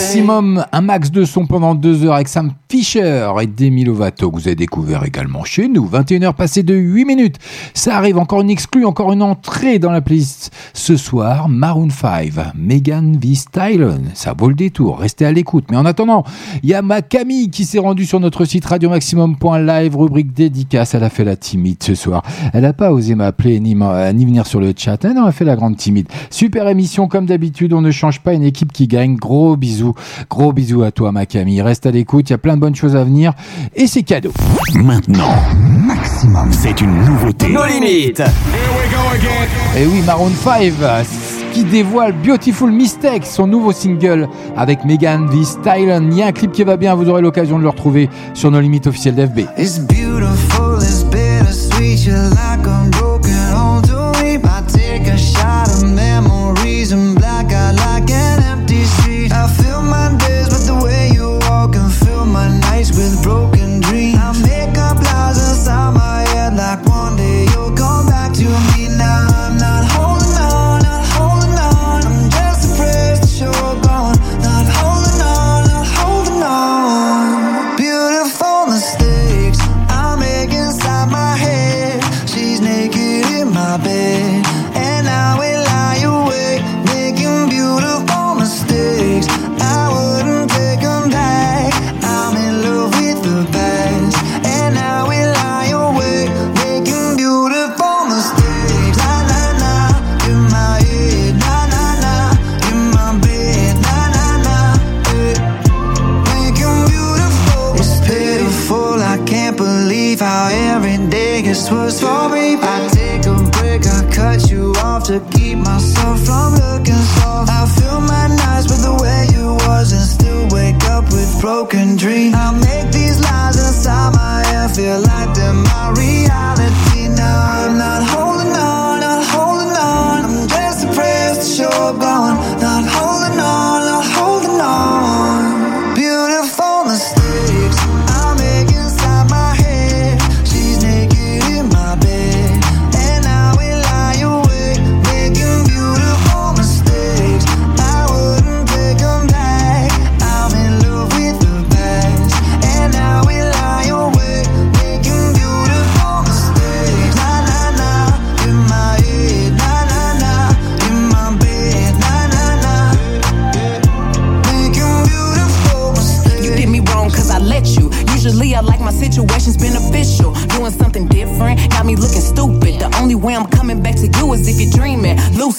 S2: Maximum, un max de son pendant deux heures avec Sam Fisher et Demi Lovato, que vous avez découvert également chez nous. 21h passées de 8 minutes. Ça arrive, encore une exclue, encore une entrée dans la playlist. Ce soir, Maroon 5, Megan V. Stallion. Ça vaut le détour, restez à l'écoute. Mais en attendant, il y a ma Camille qui s'est rendue sur notre site radiomaximum.live, rubrique dédicace. Elle a fait la timide ce soir. Elle n'a pas osé m'appeler ni, m'a- ni venir sur le chat. Elle a fait la grande timide. Super émission, comme d'habitude. On ne change pas une équipe qui gagne. Gros bisous. Gros bisous à toi, ma Camille. Reste à l'écoute. Il y a plein de bonnes choses à venir. Et c'est cadeau.
S3: Maintenant, Maximum, c'est une nouveauté.
S4: Nos limites.
S2: Et oui, Maroon 5 qui dévoile Beautiful Mistake, son nouveau single avec Megan V. Stallion. Il y a un clip qui va bien, vous aurez l'occasion de le retrouver sur nos limites officielles d'FB.
S16: It's beautiful, it's bittersweet. You're like a broken home to me. I take a shot of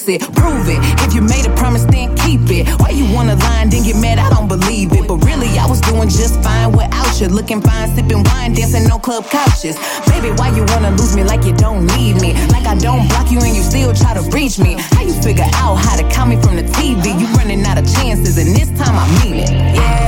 S23: Lucid, prove it. If you made a promise, then keep it. Why you wanna lie and then get mad? I don't believe it. But really, I was doing just fine without you. Looking fine, sipping wine, dancing on club couches. Baby, why you wanna lose me like you don't need me? Like I don't block you and you still try to reach me. How you figure out how to call me from the TV? You running out of chances, and this time I mean it. Yeah,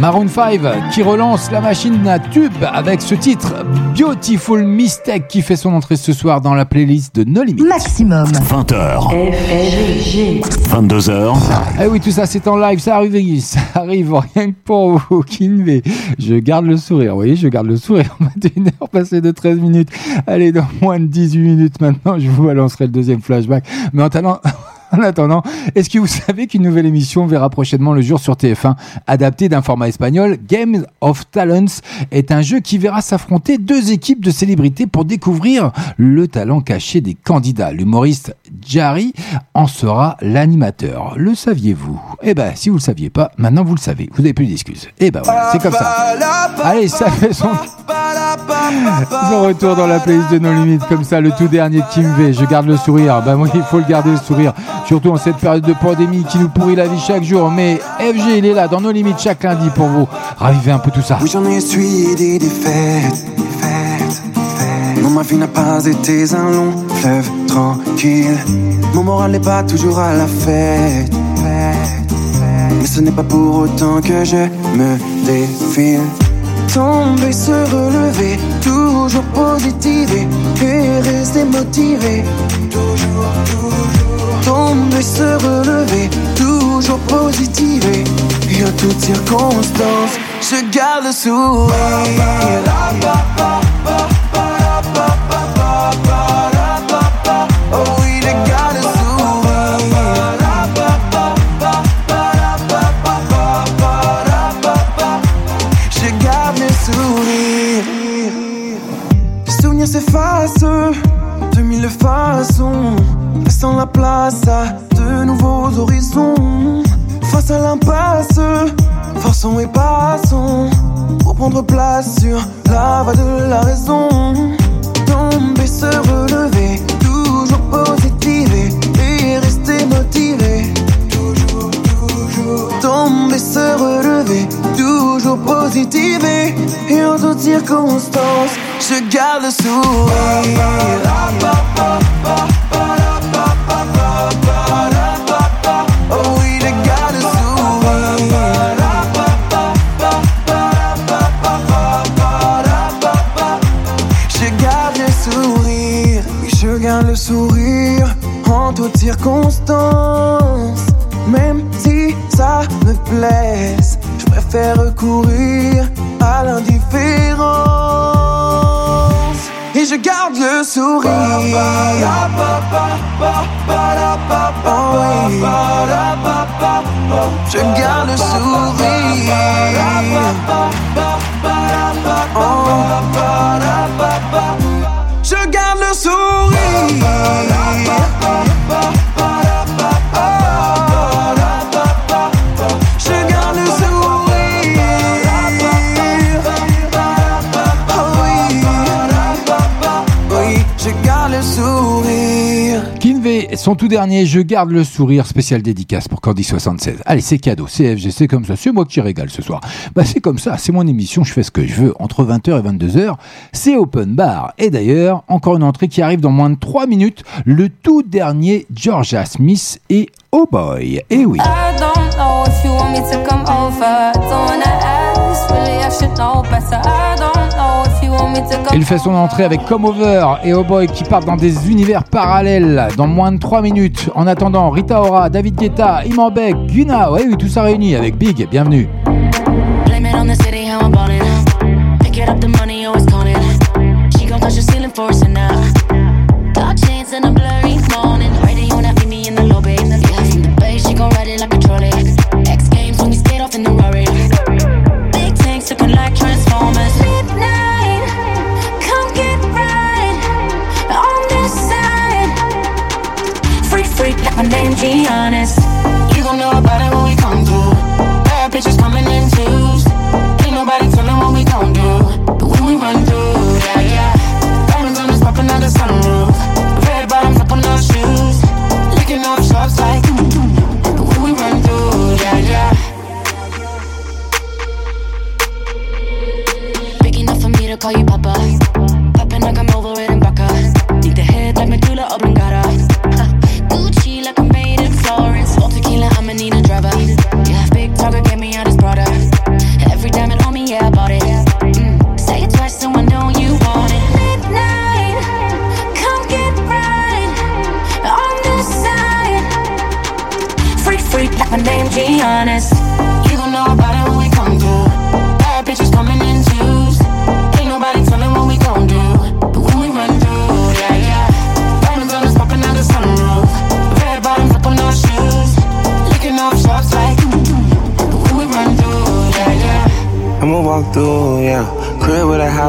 S2: Maroon 5 qui relance la machine à tube avec ce titre Beautiful Mistake qui fait son entrée ce soir dans la playlist de No Limit.
S19: Maximum.
S3: 20h. 22h.
S2: Eh oui, tout ça c'est en live, ça arrive, ça arrive rien que pour vous, Kinvé. Je garde le sourire, vous voyez, je garde le sourire. 21h passé de 13 minutes. Allez, dans moins de 18 minutes maintenant, je vous balancerai le deuxième flashback. Mais en attendant, en attendant, est-ce que vous savez qu'une nouvelle émission verra prochainement le jour sur TF1, adaptée d'un format espagnol, Game of Talents, est un jeu qui verra s'affronter deux équipes de célébrités pour découvrir le talent caché des candidats. L'humoriste Jari en sera l'animateur. Le saviez-vous? Eh ben, si vous le saviez pas, maintenant vous le savez. Vous n'avez plus d'excuses. Eh ben voilà, c'est comme ça. Allez, ça fait son... retour dans la playlist de No Limites, comme ça, le tout dernier de Kim V. Je garde le sourire. Ben moi, il faut le garder le sourire. Surtout en cette période de pandémie qui nous pourrit la vie chaque jour. Mais FG, il est là, dans No Limites, chaque lundi pour vous. Ravivez un peu tout ça.
S8: J'en ai essuyé des défaites. Non, ma vie n'a pas été un long fleuve tranquille. Mon moral n'est pas toujours à la fête, fête, fête. Mais ce n'est pas pour autant que je me défile. Tomber, se relever, toujours positiver et rester motivé. Toujours, toujours. Tomber, se relever, toujours positiver. Et en toutes circonstances, je garde le sourire. Oh oui, je garde le sourire. Je garde le sourire. Les souvenirs s'effacent de mille façons, laissant la place à de nouveaux horizons. Face à l'impasse, forçons et passons pour prendre place sur la voie de la raison. Tomber, se relever, toujours positiver et rester motivé. Toujours, toujours. Tomber, se relever, toujours positiver et en toutes circonstances, je garde le sourire. Circonstances. Même si ça me blesse, je préfère recourir à l'indifférence. Et je garde le sourire. Je garde le sourire. Je garde le sourire.
S2: Son tout dernier, je garde le sourire spécial dédicace pour Candy 76. Allez, c'est cadeau, CFG, c'est comme ça, c'est moi qui régale ce soir. Bah c'est comme ça, c'est mon émission, je fais ce que je veux entre 20h et 22h, c'est open bar. Et d'ailleurs, encore une entrée qui arrive dans moins de 3 minutes, le tout dernier Georgia Smith et Oh Boy. Et oui.
S7: I don't know if you want me to come over. Don't ask. I don't
S2: Il fait son entrée avec Come Over et Oh Boy qui partent dans des univers parallèles dans moins de 3 minutes. En attendant, Rita Ora, David Guetta, Iman Beck, Guna, ouais, oui, tout ça réuni avec Big. Bienvenue.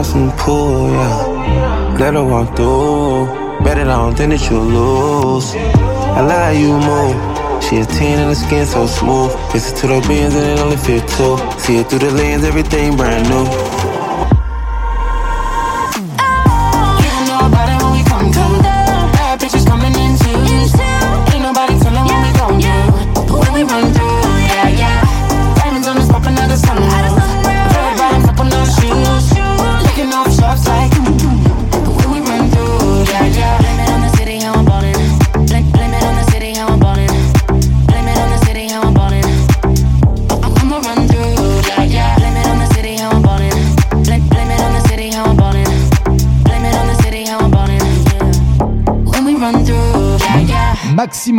S24: House and pool, yeah. Let her walk through. Bet it on, then that you'll lose. I like how you move. She a 10 and the skin so smooth. Listen to the beans and it only fit two. See it through the lens, everything brand new.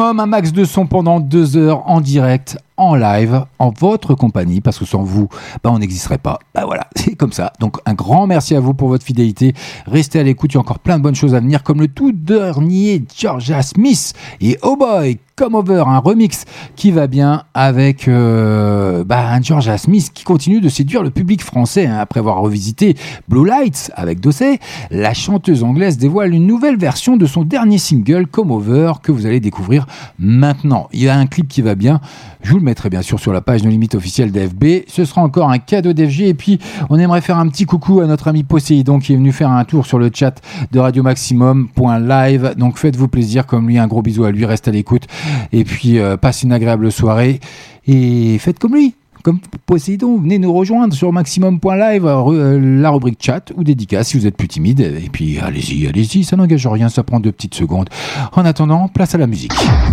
S2: Un max de son pendant deux heures en direct, en live, en votre compagnie, parce que sans vous, bah, on n'existerait pas. Bah voilà, c'est comme ça. Donc un grand merci à vous pour votre fidélité. Restez à l'écoute, il y a encore plein de bonnes choses à venir, comme le tout dernier Georgia Smith et Oh Boy, Come Over, un remix qui va bien avec euh, bah, un Georgia Smith qui continue de séduire le public français. hein. Après avoir revisité Blue Lights avec Dossé, la chanteuse anglaise dévoile une nouvelle version de son dernier single Come Over que vous allez découvrir maintenant. Il y a un clip qui va bien. Je vous le mettrai bien sûr sur la page No Limite officielle d'FB. Ce sera encore un cadeau d'FG. Et puis, on aimerait faire un petit coucou à notre ami Poséidon qui est venu faire un tour sur le chat de Radio Maximum.live. Donc, faites-vous plaisir comme lui. Un gros bisou à lui. Reste à l'écoute. Et puis, euh, passe une agréable soirée. Et faites comme lui. Comme Poséidon, venez nous rejoindre sur maximum.live, euh, la rubrique chat ou dédicace si vous êtes plus timide. Et puis allez-y, allez-y, ça n'engage rien, ça prend deux petites secondes. En attendant, place à la musique.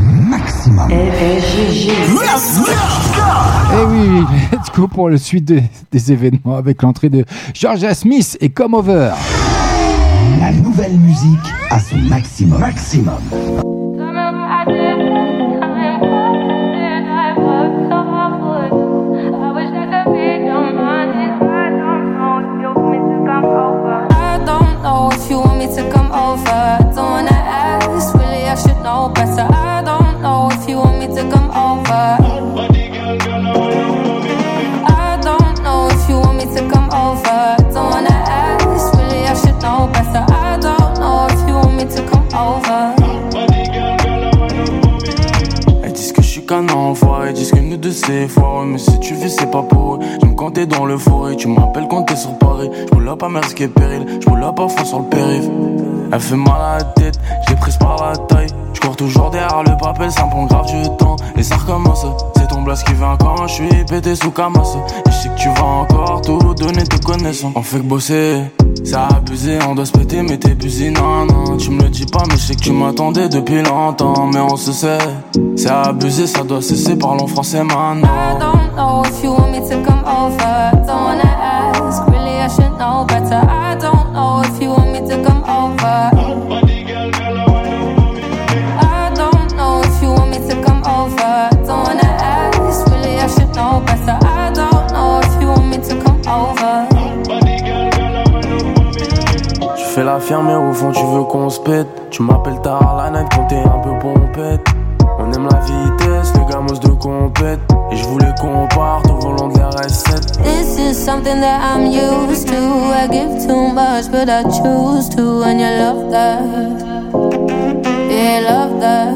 S1: Maximum.
S2: Et oui, let's go pour le suite de- des événements avec l'entrée de Georgia Smith et Come Over.
S1: La nouvelle musique à son Maximum, maximum.
S15: Dans le forêt, tu m'appelles quand t'es sur Paris. J'roule là pas masqué péril, j'roule là parfois sur le périph. Elle fait mal à la tête, je l'ai prise par la taille. J'cours toujours derrière le papel, ça me prend grave du temps. Et ça recommence, c'est ton blast qui vient quand je suis pété sous Camas. Et je sais que tu vas encore tout donner te connaissant. On fait que bosser. C'est abusé, on doit se péter, mais t'es busy, non, non. Tu me le dis pas, mais je sais que tu m'attendais depuis longtemps. Mais on se sait, c'est abusé, ça doit cesser, parlons français maintenant.
S7: I don't know if you want me to come over. Don't wanna ask, really I should know better. I don't know if you want me to come over. I don't know if you want me to come over. Don't wanna ask, really I should know better. I don't know if you want me to come over.
S15: Je fais la ferme, mais au fond, tu veux qu'on se pète. Tu m'appelles tard la night quand t'es un peu pompette. On aime la vitesse, les gamos de compète. Et je voulais qu'on parte au volant de la RS7.
S7: This is something that I'm used to. I give too much, but I choose to. And you love that. Yeah, love that.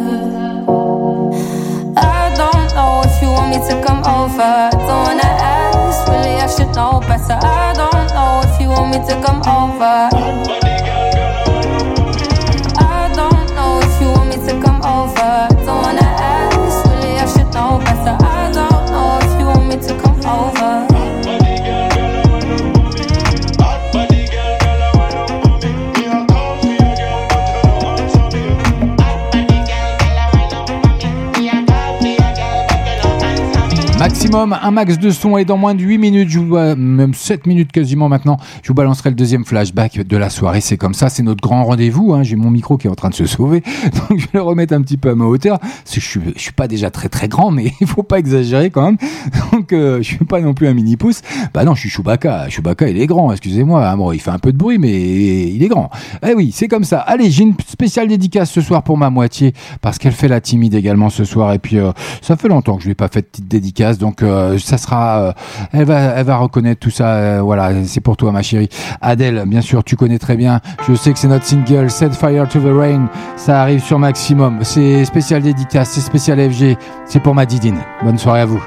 S7: I don't know if you want me to come over. Don't wanna ask, really, I should know better. I don't know if you want me to come over. I don't know if you want me to come over.
S2: Un max de son et dans moins de 8 minutes, je vous, euh, même 7 minutes quasiment maintenant, je vous balancerai le deuxième flashback de la soirée. C'est comme ça, c'est notre grand rendez-vous. Hein. J'ai mon micro qui est en train de se sauver, donc je vais le remettre un petit peu à ma hauteur. Je suis, suis pas déjà très très grand, mais il faut pas exagérer quand même. Donc euh, je suis pas non plus un mini pouce. Bah non, je suis Chewbacca. Chewbacca, il est grand. Excusez-moi. hein. Bon, il fait un peu de bruit, mais il est grand. Eh oui, c'est comme ça. Allez, j'ai une spéciale dédicace ce soir pour ma moitié parce qu'elle fait la timide également ce soir. Et puis euh, ça fait longtemps que je lui ai pas fait de petite dédicace, donc euh, ça sera. euh, elle va, elle va reconnaître tout ça. euh, voilà, c'est pour toi, ma chérie. Adèle, bien sûr, tu connais très bien. Je sais que c'est notre single Set Fire to the Rain. Ça arrive sur Maximum. C'est spécial dédicace, c'est spécial FG. C'est pour ma Didine. Bonne soirée à vous.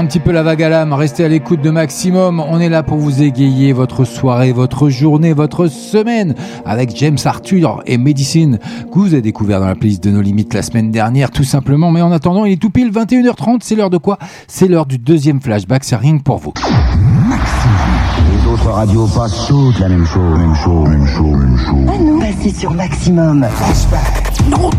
S2: un petit peu la vague à l'âme, restez à l'écoute de Maximum. On est là pour vous égayer votre soirée, votre journée, votre semaine avec James Arthur et Medicine que vous avez découvert dans la playlist de nos limites la semaine dernière tout simplement. Mais en attendant, il est tout pile 21h30, c'est l'heure de quoi? C'est l'heure du deuxième flashback, c'est rien pour vous.
S1: Les autres radios passent toutes la même chose, même chose, même chose, même chose.
S19: Ah non, passez sur Maximum.
S1: Flashback.
S2: Non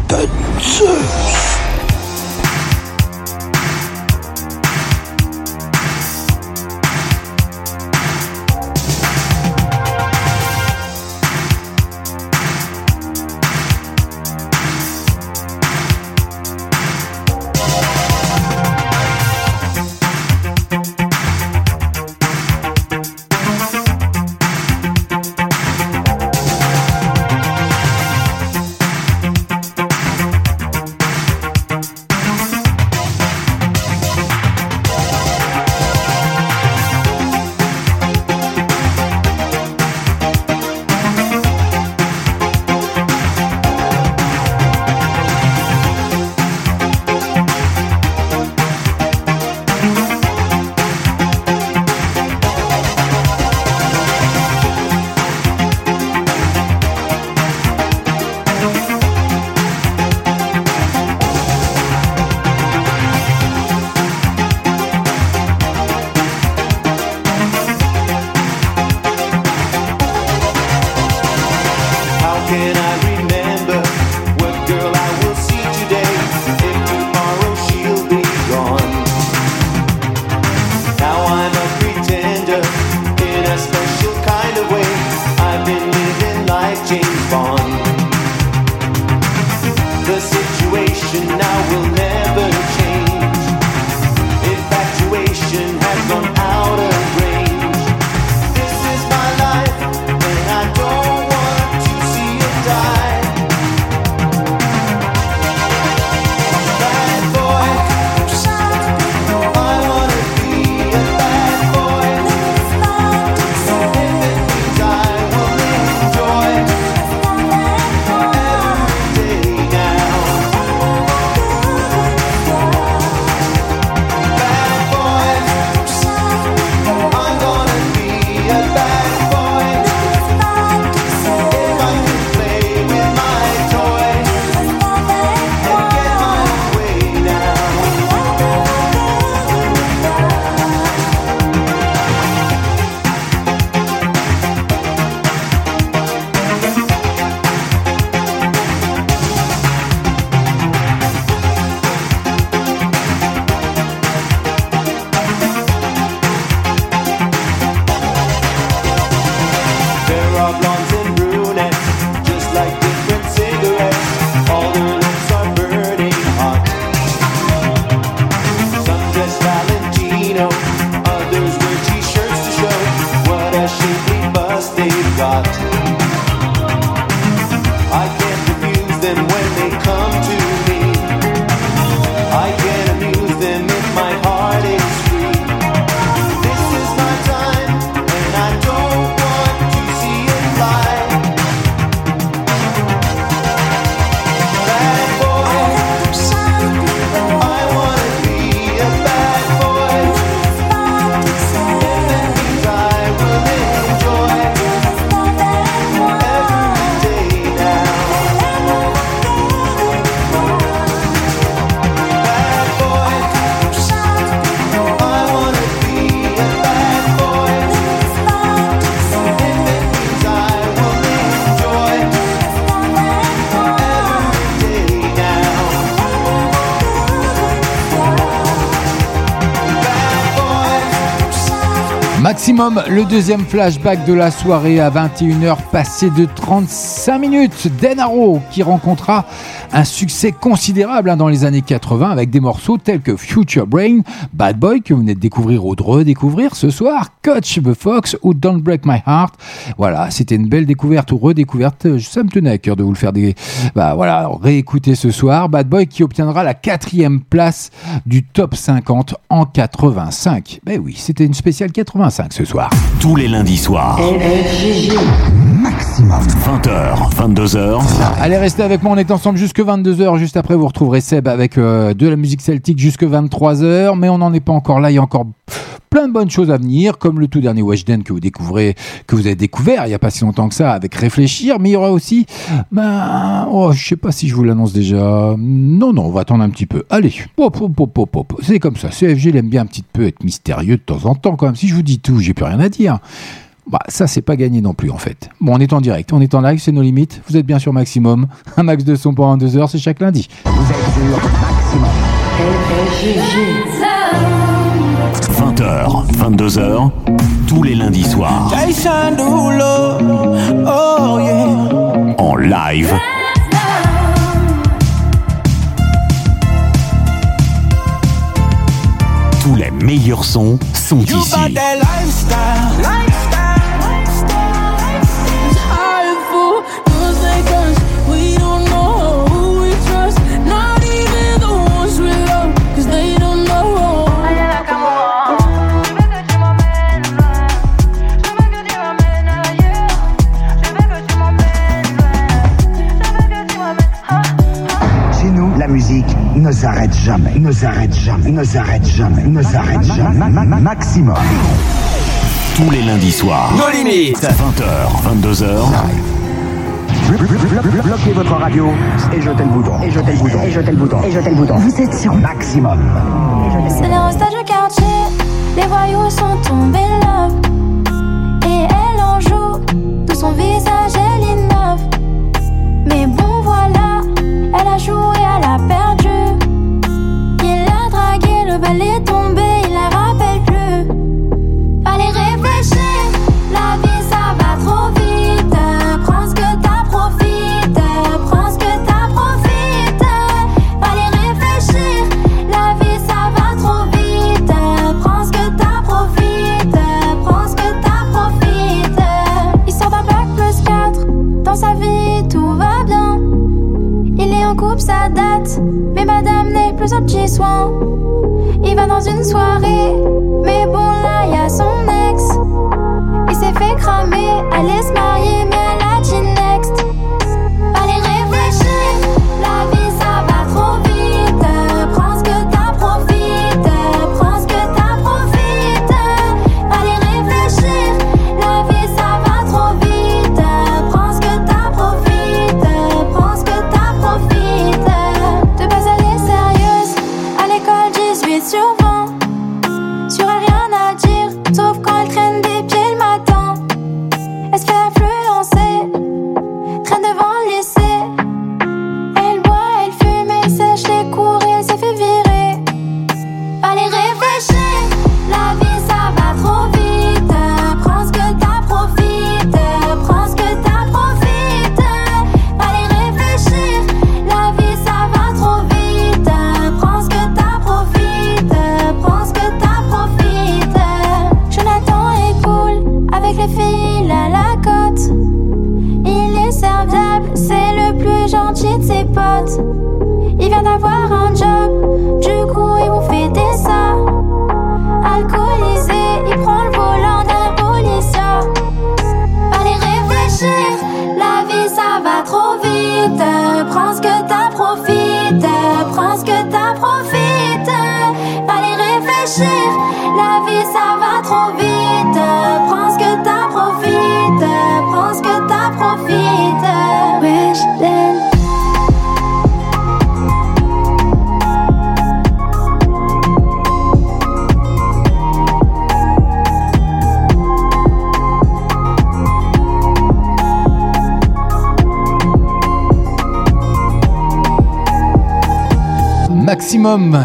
S2: Le deuxième flashback de la soirée à 21h passé de 35 minutes. Denaro qui rencontra un succès considérable hein, dans les années 80 avec des morceaux tels que Future Brain, Bad Boy que vous venez de découvrir ou de redécouvrir ce soir, Coach the Fox ou Don't Break My Heart. Voilà, c'était une belle découverte ou redécouverte. Ça me tenait à cœur de vous le faire des, bah voilà, réécouter ce soir. Bad Boy qui obtiendra la quatrième place du top 50 en 85. Ben oui, c'était une spéciale 85 ce soir.
S3: Tous les lundis soirs.
S1: Maximum.
S3: 20h, 22h.
S2: Allez, restez avec moi, on est ensemble jusque 22h. Juste après, vous retrouverez Seb avec euh, de la musique celtique jusque 23h. Mais on n'en est pas encore là, il y a encore plein de bonnes choses à venir, comme le tout dernier Weshden que vous découvrez, que vous avez découvert il n'y a pas si longtemps que ça avec Réfléchir. Mais il y aura aussi, ben, oh, je sais pas si je vous l'annonce déjà. Non, non, on va attendre un petit peu. Allez, hop, hop, hop, hop. c'est comme ça. CFG, il aime bien un petit peu être mystérieux de temps en temps, quand même. Si je vous dis tout, j'ai plus rien à dire. Bah, ça, c'est pas gagné non plus, en fait. Bon, on est en direct, on est en live, c'est nos limites. Vous êtes bien sur Maximum. Un max de son pendant deux heures, c'est chaque lundi.
S1: Vous êtes sur Maximum.
S3: 20h, 22h. Tous les lundis soirs. En live. Tous les meilleurs sons sont ici.
S1: Musique ne s'arrête jamais, ne s'arrête jamais, ne s'arrête jamais, ne s'arrête jamais. Ma- ma- ma- Maximum.
S3: Tous les lundis soirs.
S4: Nos limites.
S3: 20h, 22h.
S1: Bloquez votre radio et jetez le bouton. Et jetez le bouton. Et jetez le bouton. Et jetez le bouton. Vous êtes sur Maximum.
S18: C'est les restages du quartier, les voyous sont tombés love. Et elle en joue, de son visage elle a joué, elle a perdu. Il a dragué, le bal est tombé, ça date. Mais madame n'est plus au petit soin. Il va dans une soirée. Mais bon, là, y a son ex. Il s'est fait cramer. Allait se marier, mais elle a dit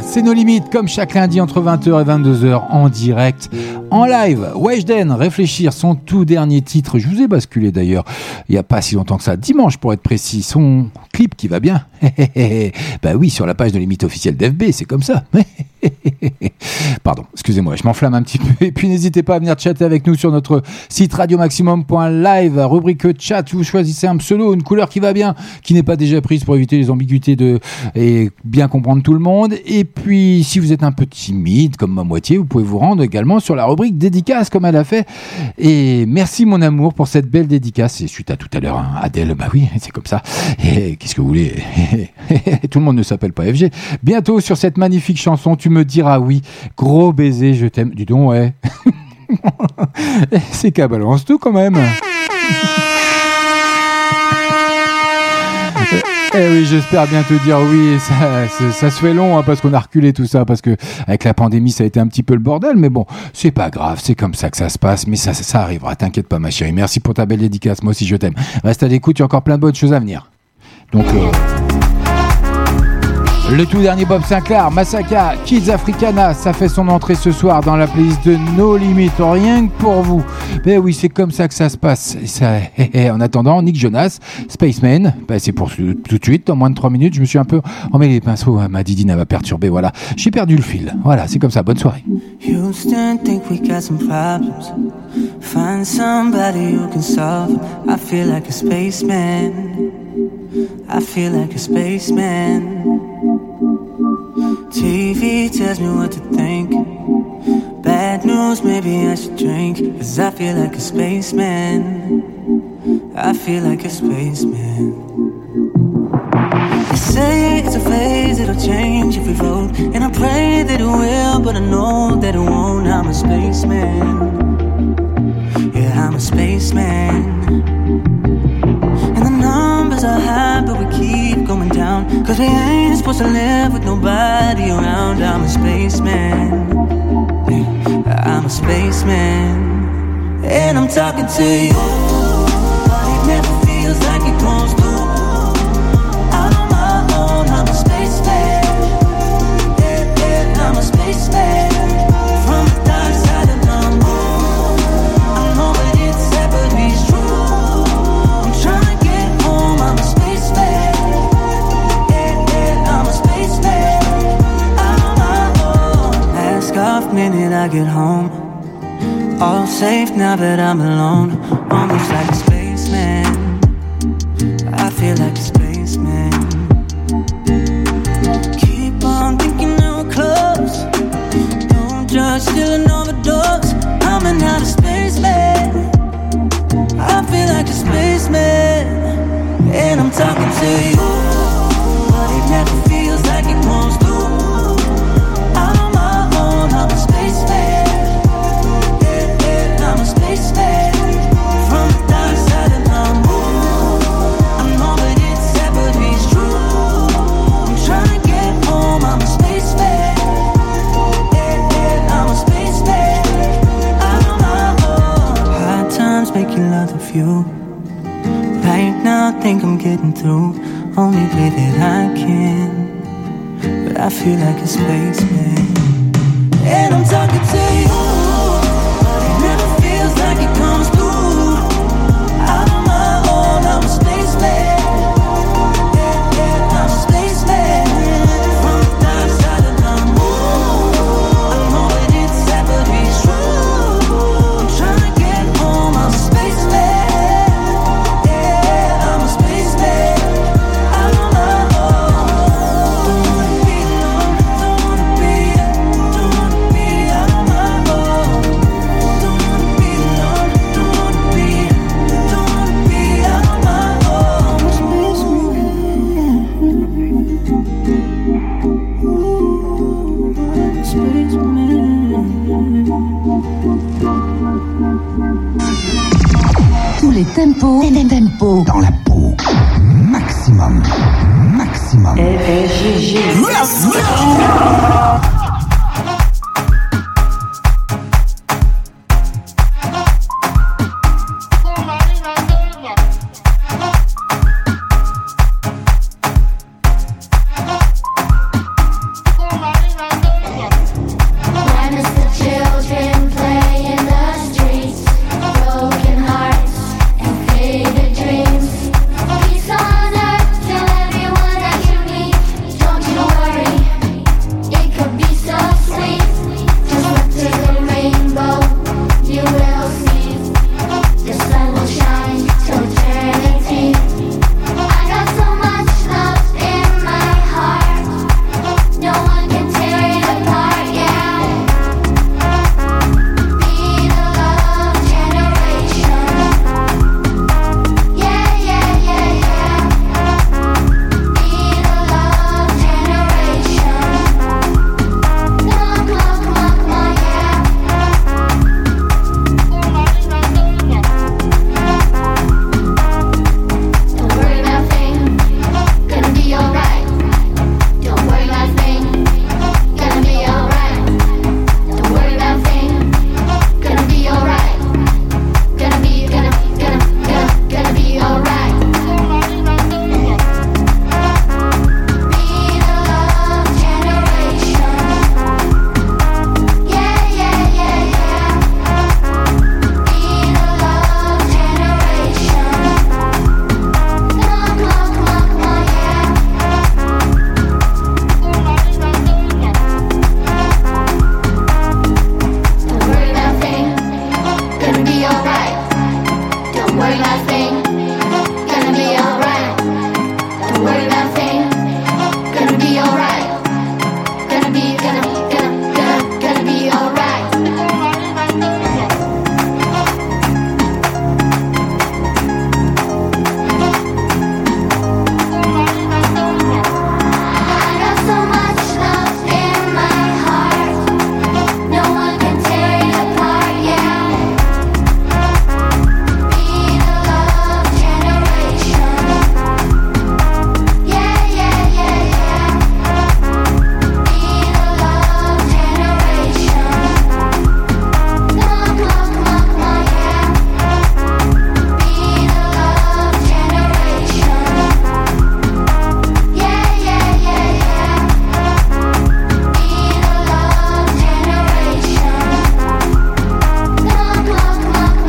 S2: C'est nos limites, comme chaque lundi entre 20h et 22h en direct, en live. Weshden, réfléchir, son tout dernier titre. Je vous ai basculé d'ailleurs, il n'y a pas si longtemps que ça, dimanche pour être précis. Son clip qui va bien. bah oui, sur la page de limite officielle d'FB, c'est comme ça. Pardon, excusez-moi, je m'enflamme un petit peu. Et puis n'hésitez pas à venir chatter avec nous sur notre site radiomaximum.live, rubrique chat. Vous choisissez un pseudo, une couleur qui va bien, qui n'est pas déjà prise pour éviter les ambiguïtés de et bien comprendre tout le monde. Et puis, si vous êtes un peu timide, comme ma moitié, vous pouvez vous rendre également sur la rubrique dédicace, comme elle a fait. Et merci mon amour pour cette belle dédicace. Et suite à tout à l'heure, hein, Adèle, bah oui, c'est comme ça. Et qu'est-ce que vous voulez Tout le monde ne s'appelle pas FG. Bientôt sur cette magnifique chanson, tu me diras oui. Gros baiser, je t'aime. Du donc, ouais. c'est qu'à balance tout quand même. Eh oui, j'espère bien te dire oui. Ça, ça, ça se fait long hein, parce qu'on a reculé tout ça, parce que avec la pandémie, ça a été un petit peu le bordel. Mais bon, c'est pas grave, c'est comme ça que ça se passe. Mais ça, ça arrivera. T'inquiète pas, ma chérie. Merci pour ta belle dédicace. Moi aussi, je t'aime. Reste à l'écoute. Il y a encore plein de bonnes choses à venir. Donc. Euh... Le tout dernier Bob Sinclair, Masaka, Kids Africana, ça fait son entrée ce soir dans la playlist de No Limit, rien que pour vous. Ben oui, c'est comme ça que ça se passe. Et ça, en attendant, Nick Jonas, Spaceman, ben c'est pour tout de suite, en moins de 3 minutes, je me suis un peu emmêlé les pinceaux, ma didine m'a perturbé, voilà. J'ai perdu le fil. Voilà, c'est comme ça, bonne soirée.
S25: TV tells me what to think. Bad news, maybe I should drink. Cause I feel like a spaceman. I feel like a spaceman. They say it's a phase, it'll change if we vote. And I pray that it will, but I know that it won't. I'm a spaceman. Yeah, I'm a spaceman. Are high, but we keep going down. Cause we ain't supposed to live with nobody around. I'm a spaceman. I'm a spaceman. And I'm talking to you. But it never feels like it goes through. Minute I get home. All safe now that I'm alone. Almost like a spaceman. I feel like a spaceman. Keep on thinking we're close. Don't judge, still an overdose. I'm an out of spaceman. I feel like a spaceman. And I'm talking to you. You. Right now, I think I'm getting through. Only way that I can. But I feel like a spaceman.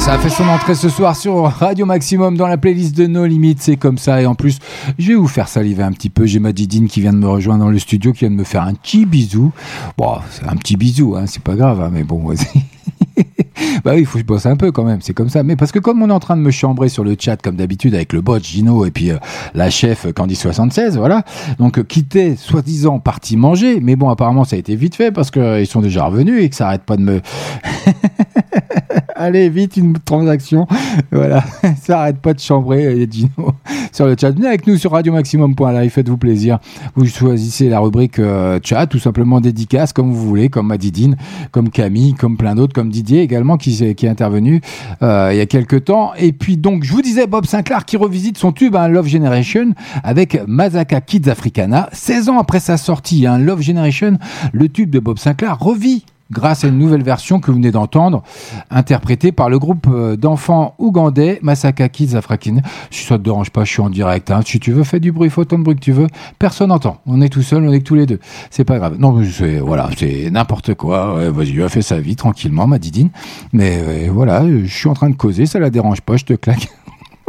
S2: Ça a fait son entrée ce soir sur Radio Maximum dans la playlist de No Limites, c'est comme ça. Et en plus, je vais vous faire saliver un petit peu. J'ai ma Didine qui vient de me rejoindre dans le studio, qui vient de me faire un petit bisou. Bon, c'est un petit bisou, hein, c'est pas grave, hein, mais bon, vas-y. bah oui, il faut que je bosse un peu quand même, c'est comme ça. Mais parce que comme on est en train de me chambrer sur le chat comme d'habitude avec le bot Gino et puis euh, la chef Candy76, voilà. Donc euh, quitter soi-disant parti manger, mais bon apparemment ça a été vite fait parce qu'ils euh, sont déjà revenus et que ça arrête pas de me Allez, vite, une transaction. Voilà, ça arrête pas de chambrer, Gino, sur le chat. Venez avec nous sur radiomaximum.live, faites-vous plaisir. Vous choisissez la rubrique chat, tout simplement dédicace, comme vous voulez, comme Madidine, comme Camille, comme plein d'autres, comme Didier également, qui, qui est intervenu euh, il y a quelques temps. Et puis donc, je vous disais, Bob Sinclair qui revisite son tube, hein, Love Generation, avec Mazaka Kids Africana. 16 ans après sa sortie, hein, Love Generation, le tube de Bob Sinclair revit grâce à une nouvelle version que vous venez d'entendre, interprétée par le groupe euh, d'enfants ougandais Masaka Kids African. Si ça te dérange pas, je suis en direct. Hein. Si tu veux, fais du bruit, faut autant de bruit que tu veux. Personne n'entend. On est tout seul, on est que tous les deux. C'est pas grave. Non, c'est voilà, c'est n'importe quoi. Vas-y, fait sa vie tranquillement, ma didine. Mais euh, voilà, je suis en train de causer, ça la dérange pas, je te claque.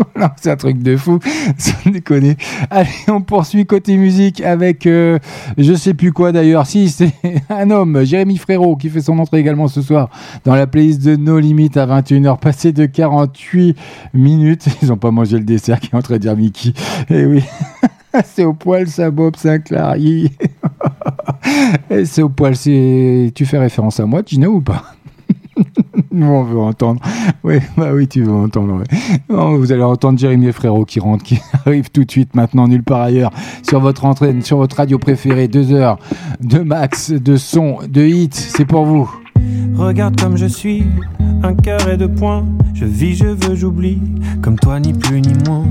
S2: c'est un truc de fou, sans déconner. Allez, on poursuit côté musique avec euh, je sais plus quoi d'ailleurs. Si, c'est un homme, Jérémy Frérot, qui fait son entrée également ce soir dans la playlist de No Limit à 21h, passé de 48 minutes. Ils ont pas mangé le dessert qui est en train de dire Mickey. Eh oui. c'est au poil ça, Bob Sinclair. c'est au poil. C'est... Tu fais référence à moi, Gino, ou pas? On veut entendre. Oui, bah oui, tu veux entendre. vous allez entendre Jérémy Frérot qui rentre, qui arrive tout de suite maintenant, nulle part ailleurs, sur votre entrée, sur votre radio préférée. Deux heures de max, de son, de hit. C'est pour vous.
S26: Regarde comme je suis, un cœur et deux points. Je vis, je veux, j'oublie, comme toi ni plus ni moins.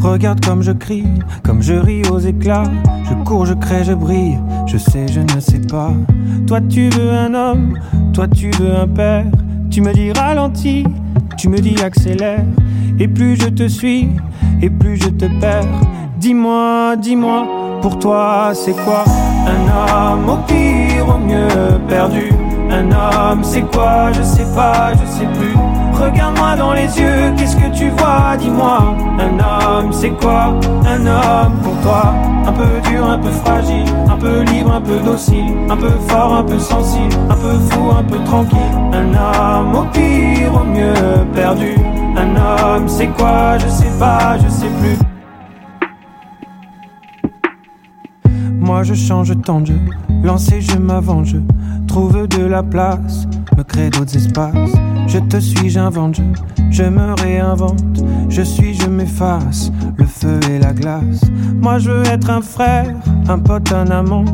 S26: Regarde comme je crie, comme je ris aux éclats. Je cours, je crée, je brille, je sais, je ne sais pas. Toi tu veux un homme, toi tu veux un père. Tu me dis ralentis, tu me dis accélère. Et plus je te suis, et plus je te perds. Dis-moi, dis-moi, pour toi c'est quoi? Un homme au pire, au mieux perdu un homme, c'est quoi Je sais pas, je sais plus. Regarde-moi dans les yeux, qu'est-ce que tu vois Dis-moi. Un homme, c'est quoi Un homme pour toi? Un peu dur, un peu fragile, un peu libre, un peu docile, un peu fort, un peu sensible, un peu fou, un peu tranquille. Un homme au pire, au mieux perdu. Un homme, c'est quoi Je sais pas, je sais plus. Moi je change tant de jeu, lancer je m'avance, trouve de la place, me crée d'autres espaces. Je te suis, j'invente, je, me réinvente. Je suis, je m'efface, le feu et la glace. Moi je veux être un frère, un pote, un amant,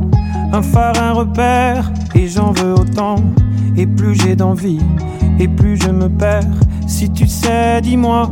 S26: un phare, un repère, et j'en veux autant. Et plus j'ai d'envie, et plus je me perds. Si tu sais, dis-moi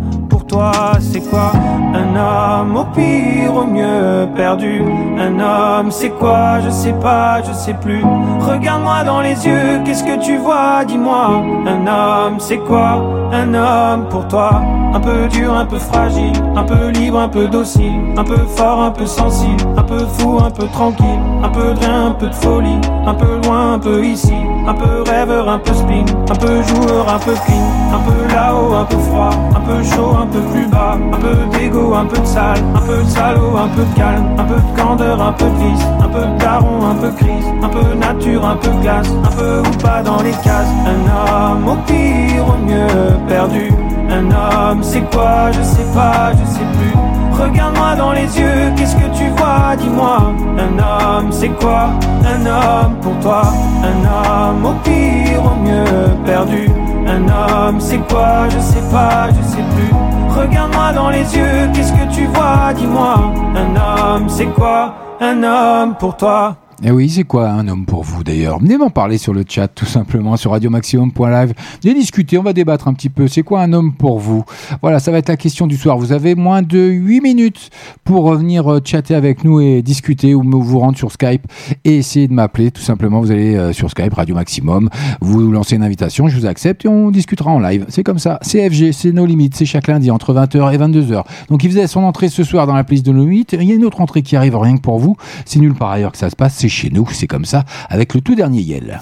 S26: toi, c'est quoi? Un homme au pire, au mieux perdu. Un homme, c'est quoi Je sais pas, je sais plus. Regarde-moi dans les yeux, qu'est-ce que tu vois? Dis-moi. Un homme, c'est quoi? Un homme pour toi. Un peu dur, un peu fragile, un peu libre, un peu docile, un peu fort, un peu sensible, un peu fou, un peu tranquille, un peu de rien, un peu de folie, un peu loin, un peu ici, un peu rêveur, un peu spin, un peu joueur, un peu clean, un peu là-haut, un peu froid, un peu chaud, un peu plus bas, un peu d'ego, un peu de sale, un peu de salaud, un peu de calme, un peu de candeur, un peu de vice, un peu de daron, un peu crise, un peu nature, un peu glace, un peu ou pas dans les cases, un homme au pire, au mieux perdu. Un homme, c'est quoi Je sais pas, je sais plus. Regarde-moi dans les yeux, qu'est-ce que tu vois Dis-moi. Un homme, c'est quoi Un homme pour toi. Un homme au pire, au mieux perdu. Un homme, c'est quoi Je sais pas, je sais plus. Regarde-moi dans les yeux, qu'est-ce que tu vois Dis-moi. Un homme, c'est quoi Un homme pour toi.
S2: Et eh oui, c'est quoi un homme pour vous d'ailleurs? Venez m'en parler sur le chat tout simplement sur radiomaximum.live. Venez discuter, on va débattre un petit peu. C'est quoi un homme pour vous? Voilà, ça va être la question du soir. Vous avez moins de 8 minutes pour revenir euh, chatter avec nous et discuter ou vous rendre sur Skype et essayer de m'appeler tout simplement. Vous allez euh, sur Skype Radio Maximum, vous lancez une invitation, je vous accepte et on discutera en live. C'est comme ça. CFG, c'est nos limites, c'est chaque lundi entre 20h et 22h. Donc il faisait son entrée ce soir dans la playlist de nos limites. Il y a une autre entrée qui arrive rien que pour vous. C'est nul par ailleurs que ça se passe c'est chez nous, c'est comme ça, avec le tout dernier Yel.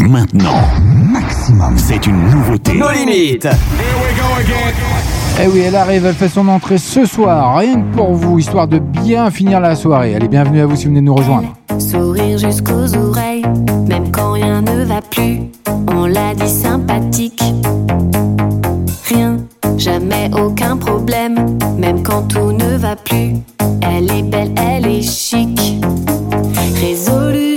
S3: Maintenant, maximum, c'est une nouveauté.
S4: Nos limites.
S2: Eh oui, elle arrive, elle fait son entrée ce soir, rien que pour vous, histoire de bien finir la soirée. Allez, bienvenue à vous si vous venez de nous rejoindre.
S27: Sourire jusqu'aux oreilles, même quand rien ne va plus. On l'a dit sympathique. Rien, jamais aucun problème, même quand tout ne va plus. Elle est belle, elle est chic. Résolution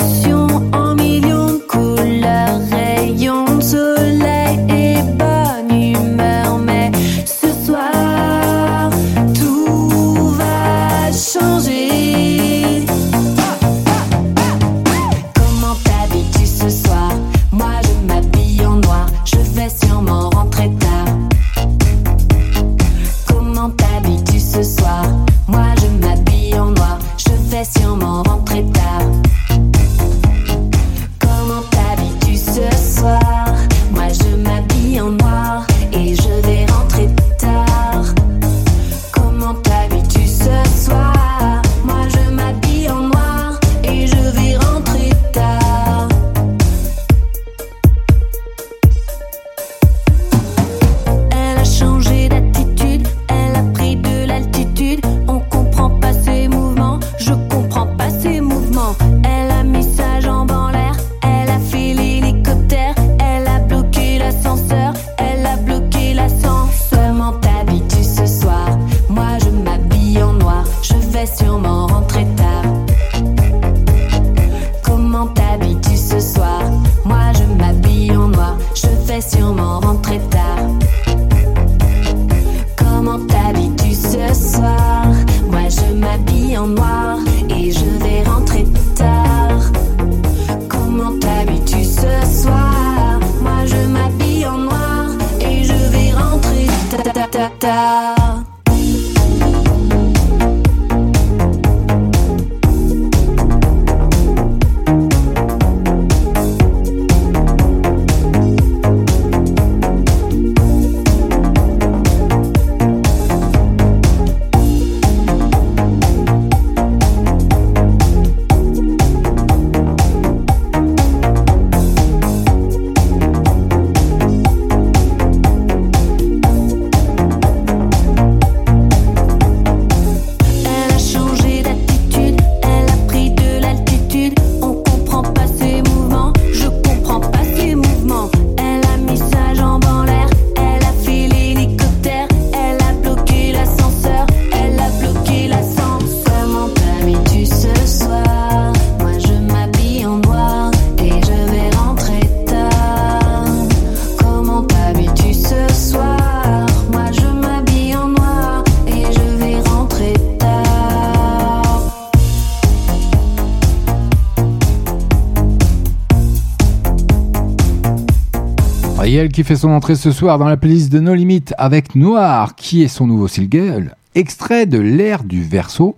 S2: Qui fait son entrée ce soir dans la playlist de No Limites avec Noir, qui est son nouveau single, extrait de l'ère du verso,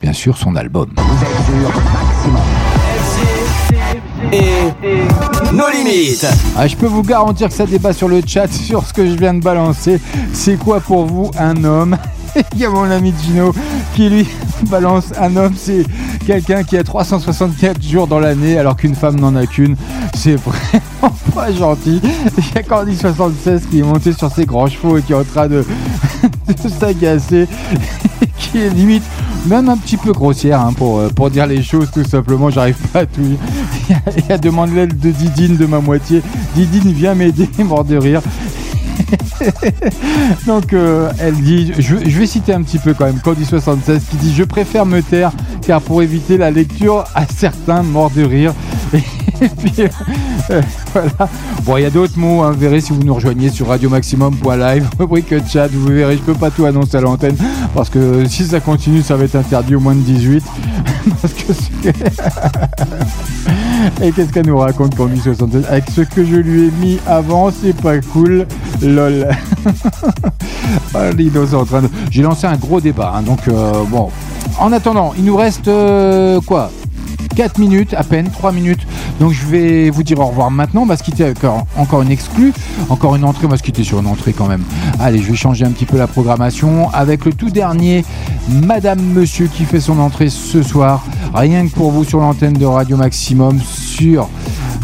S2: bien sûr son album.
S4: Et nos limites.
S2: Ah, je peux vous garantir que ça débat sur le chat sur ce que je viens de balancer. C'est quoi pour vous un homme? Il y a mon ami Gino qui lui balance un homme, c'est quelqu'un qui a 364 jours dans l'année alors qu'une femme n'en a qu'une. C'est vraiment pas gentil. Il y a Candy 76 qui est monté sur ses grands chevaux et qui est en train de, de s'agacer, qui est limite même un petit peu grossière hein, pour, euh, pour dire les choses tout simplement. J'arrive pas à tout. Il a, il a demande l'aide de Didine de ma moitié. Didine vient m'aider, mort de rire. Donc elle dit, je, je, vais citer un petit peu quand même, Cody 76 qui dit je préfère me taire car pour éviter la lecture à certains morts de rire. Et puis euh, voilà. Bon il y a d'autres mots, hein, vous verrez si vous nous rejoignez sur radiomaximum.live, rubrique chat, vous verrez, je peux pas tout annoncer à l'antenne parce que si ça continue ça va être interdit au moins de 18. Et qu'est-ce qu'elle nous raconte Candy 76 Avec ce que je lui ai mis avant, c'est pas cool. Lol. J'ai lancé un gros débat, hein, donc euh, bon. En attendant, il nous reste euh, quoi? 4 minutes, à peine 3 minutes. Donc je vais vous dire au revoir maintenant. On va se quitter encore une exclue, encore une entrée. On va se quitter sur une entrée quand même. Allez, je vais changer un petit peu la programmation avec le tout dernier Madame Monsieur qui fait son entrée ce soir. Rien que pour vous sur l'antenne de Radio Maximum sur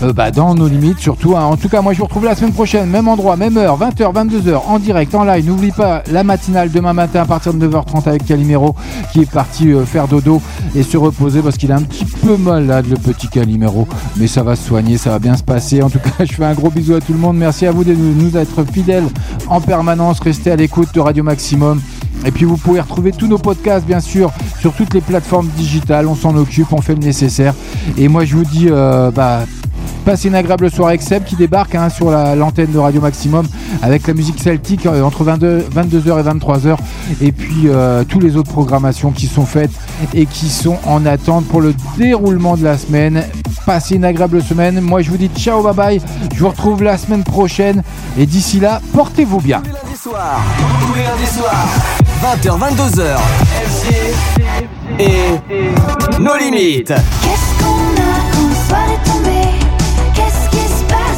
S2: euh, bah, dans nos limites surtout. hein. En tout cas, moi je vous retrouve la semaine prochaine, même endroit, même heure, 20h, 22h, en direct, en live. N'oublie pas la matinale demain matin à partir de 9h30 avec Calimero qui est parti euh, faire dodo et se reposer parce qu'il est un petit peu malade, le petit Calimero. Mais ça va se soigner, ça va bien se passer. En tout cas, je fais un gros bisou à tout le monde. Merci à vous de nous nous être fidèles en permanence. Restez à l'écoute de Radio Maximum. Et puis vous pouvez retrouver tous nos podcasts bien sûr sur toutes les plateformes digitales. On s'en occupe, on fait le nécessaire. Et moi je vous dis euh, bah Passez une agréable soirée avec Seb qui débarque hein, sur la- l'antenne de Radio Maximum avec la musique celtique euh, entre 22, 22h et 23h et puis euh, tous les autres programmations qui sont faites et qui sont en attente pour le déroulement de la semaine. Passez une agréable semaine. Moi je vous dis ciao bye bye. Je vous retrouve la semaine prochaine et d'ici là portez-vous bien.
S4: soirs, tous les lundis soirs, 20h, 22h, FG et nos limites.
S18: Qu'est-ce qu'on a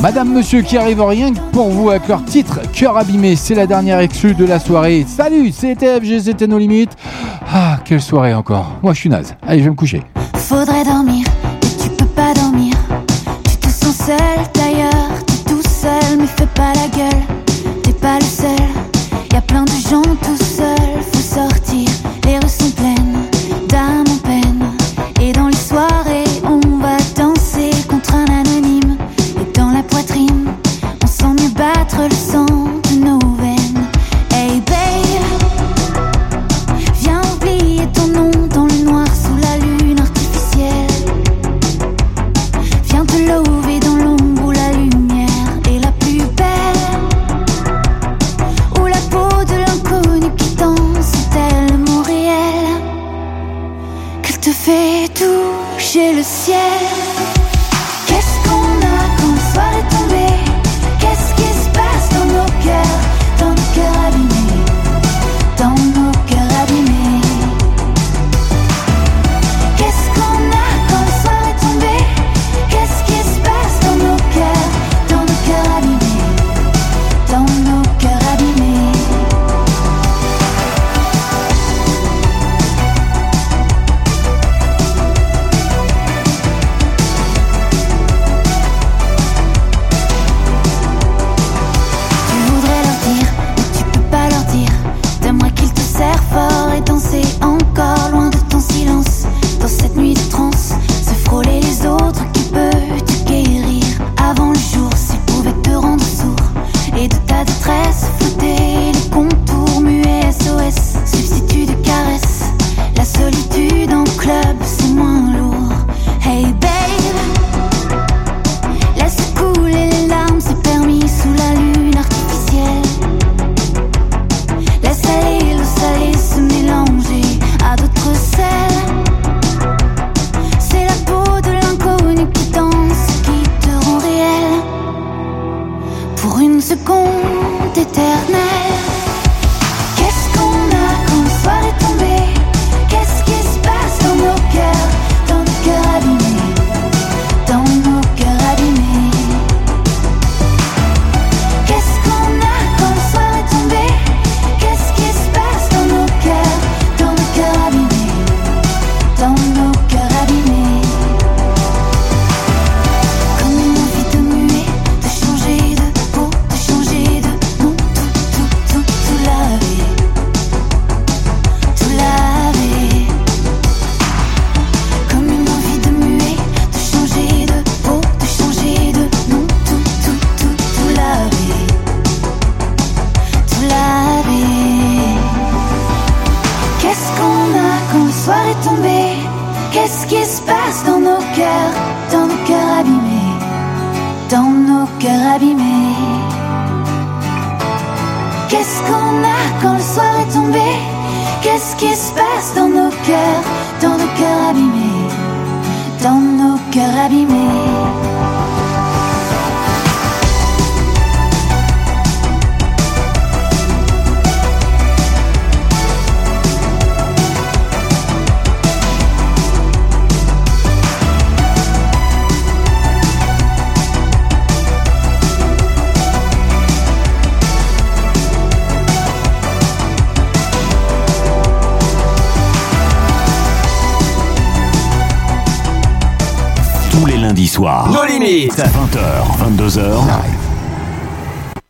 S2: Madame, monsieur qui arrive rien pour vous avec leur titre Cœur abîmé, c'est la dernière exclue de la soirée. Salut, c'était FG, c'était nos limites. Ah, quelle soirée encore. Moi je suis naze. Allez, je vais me coucher.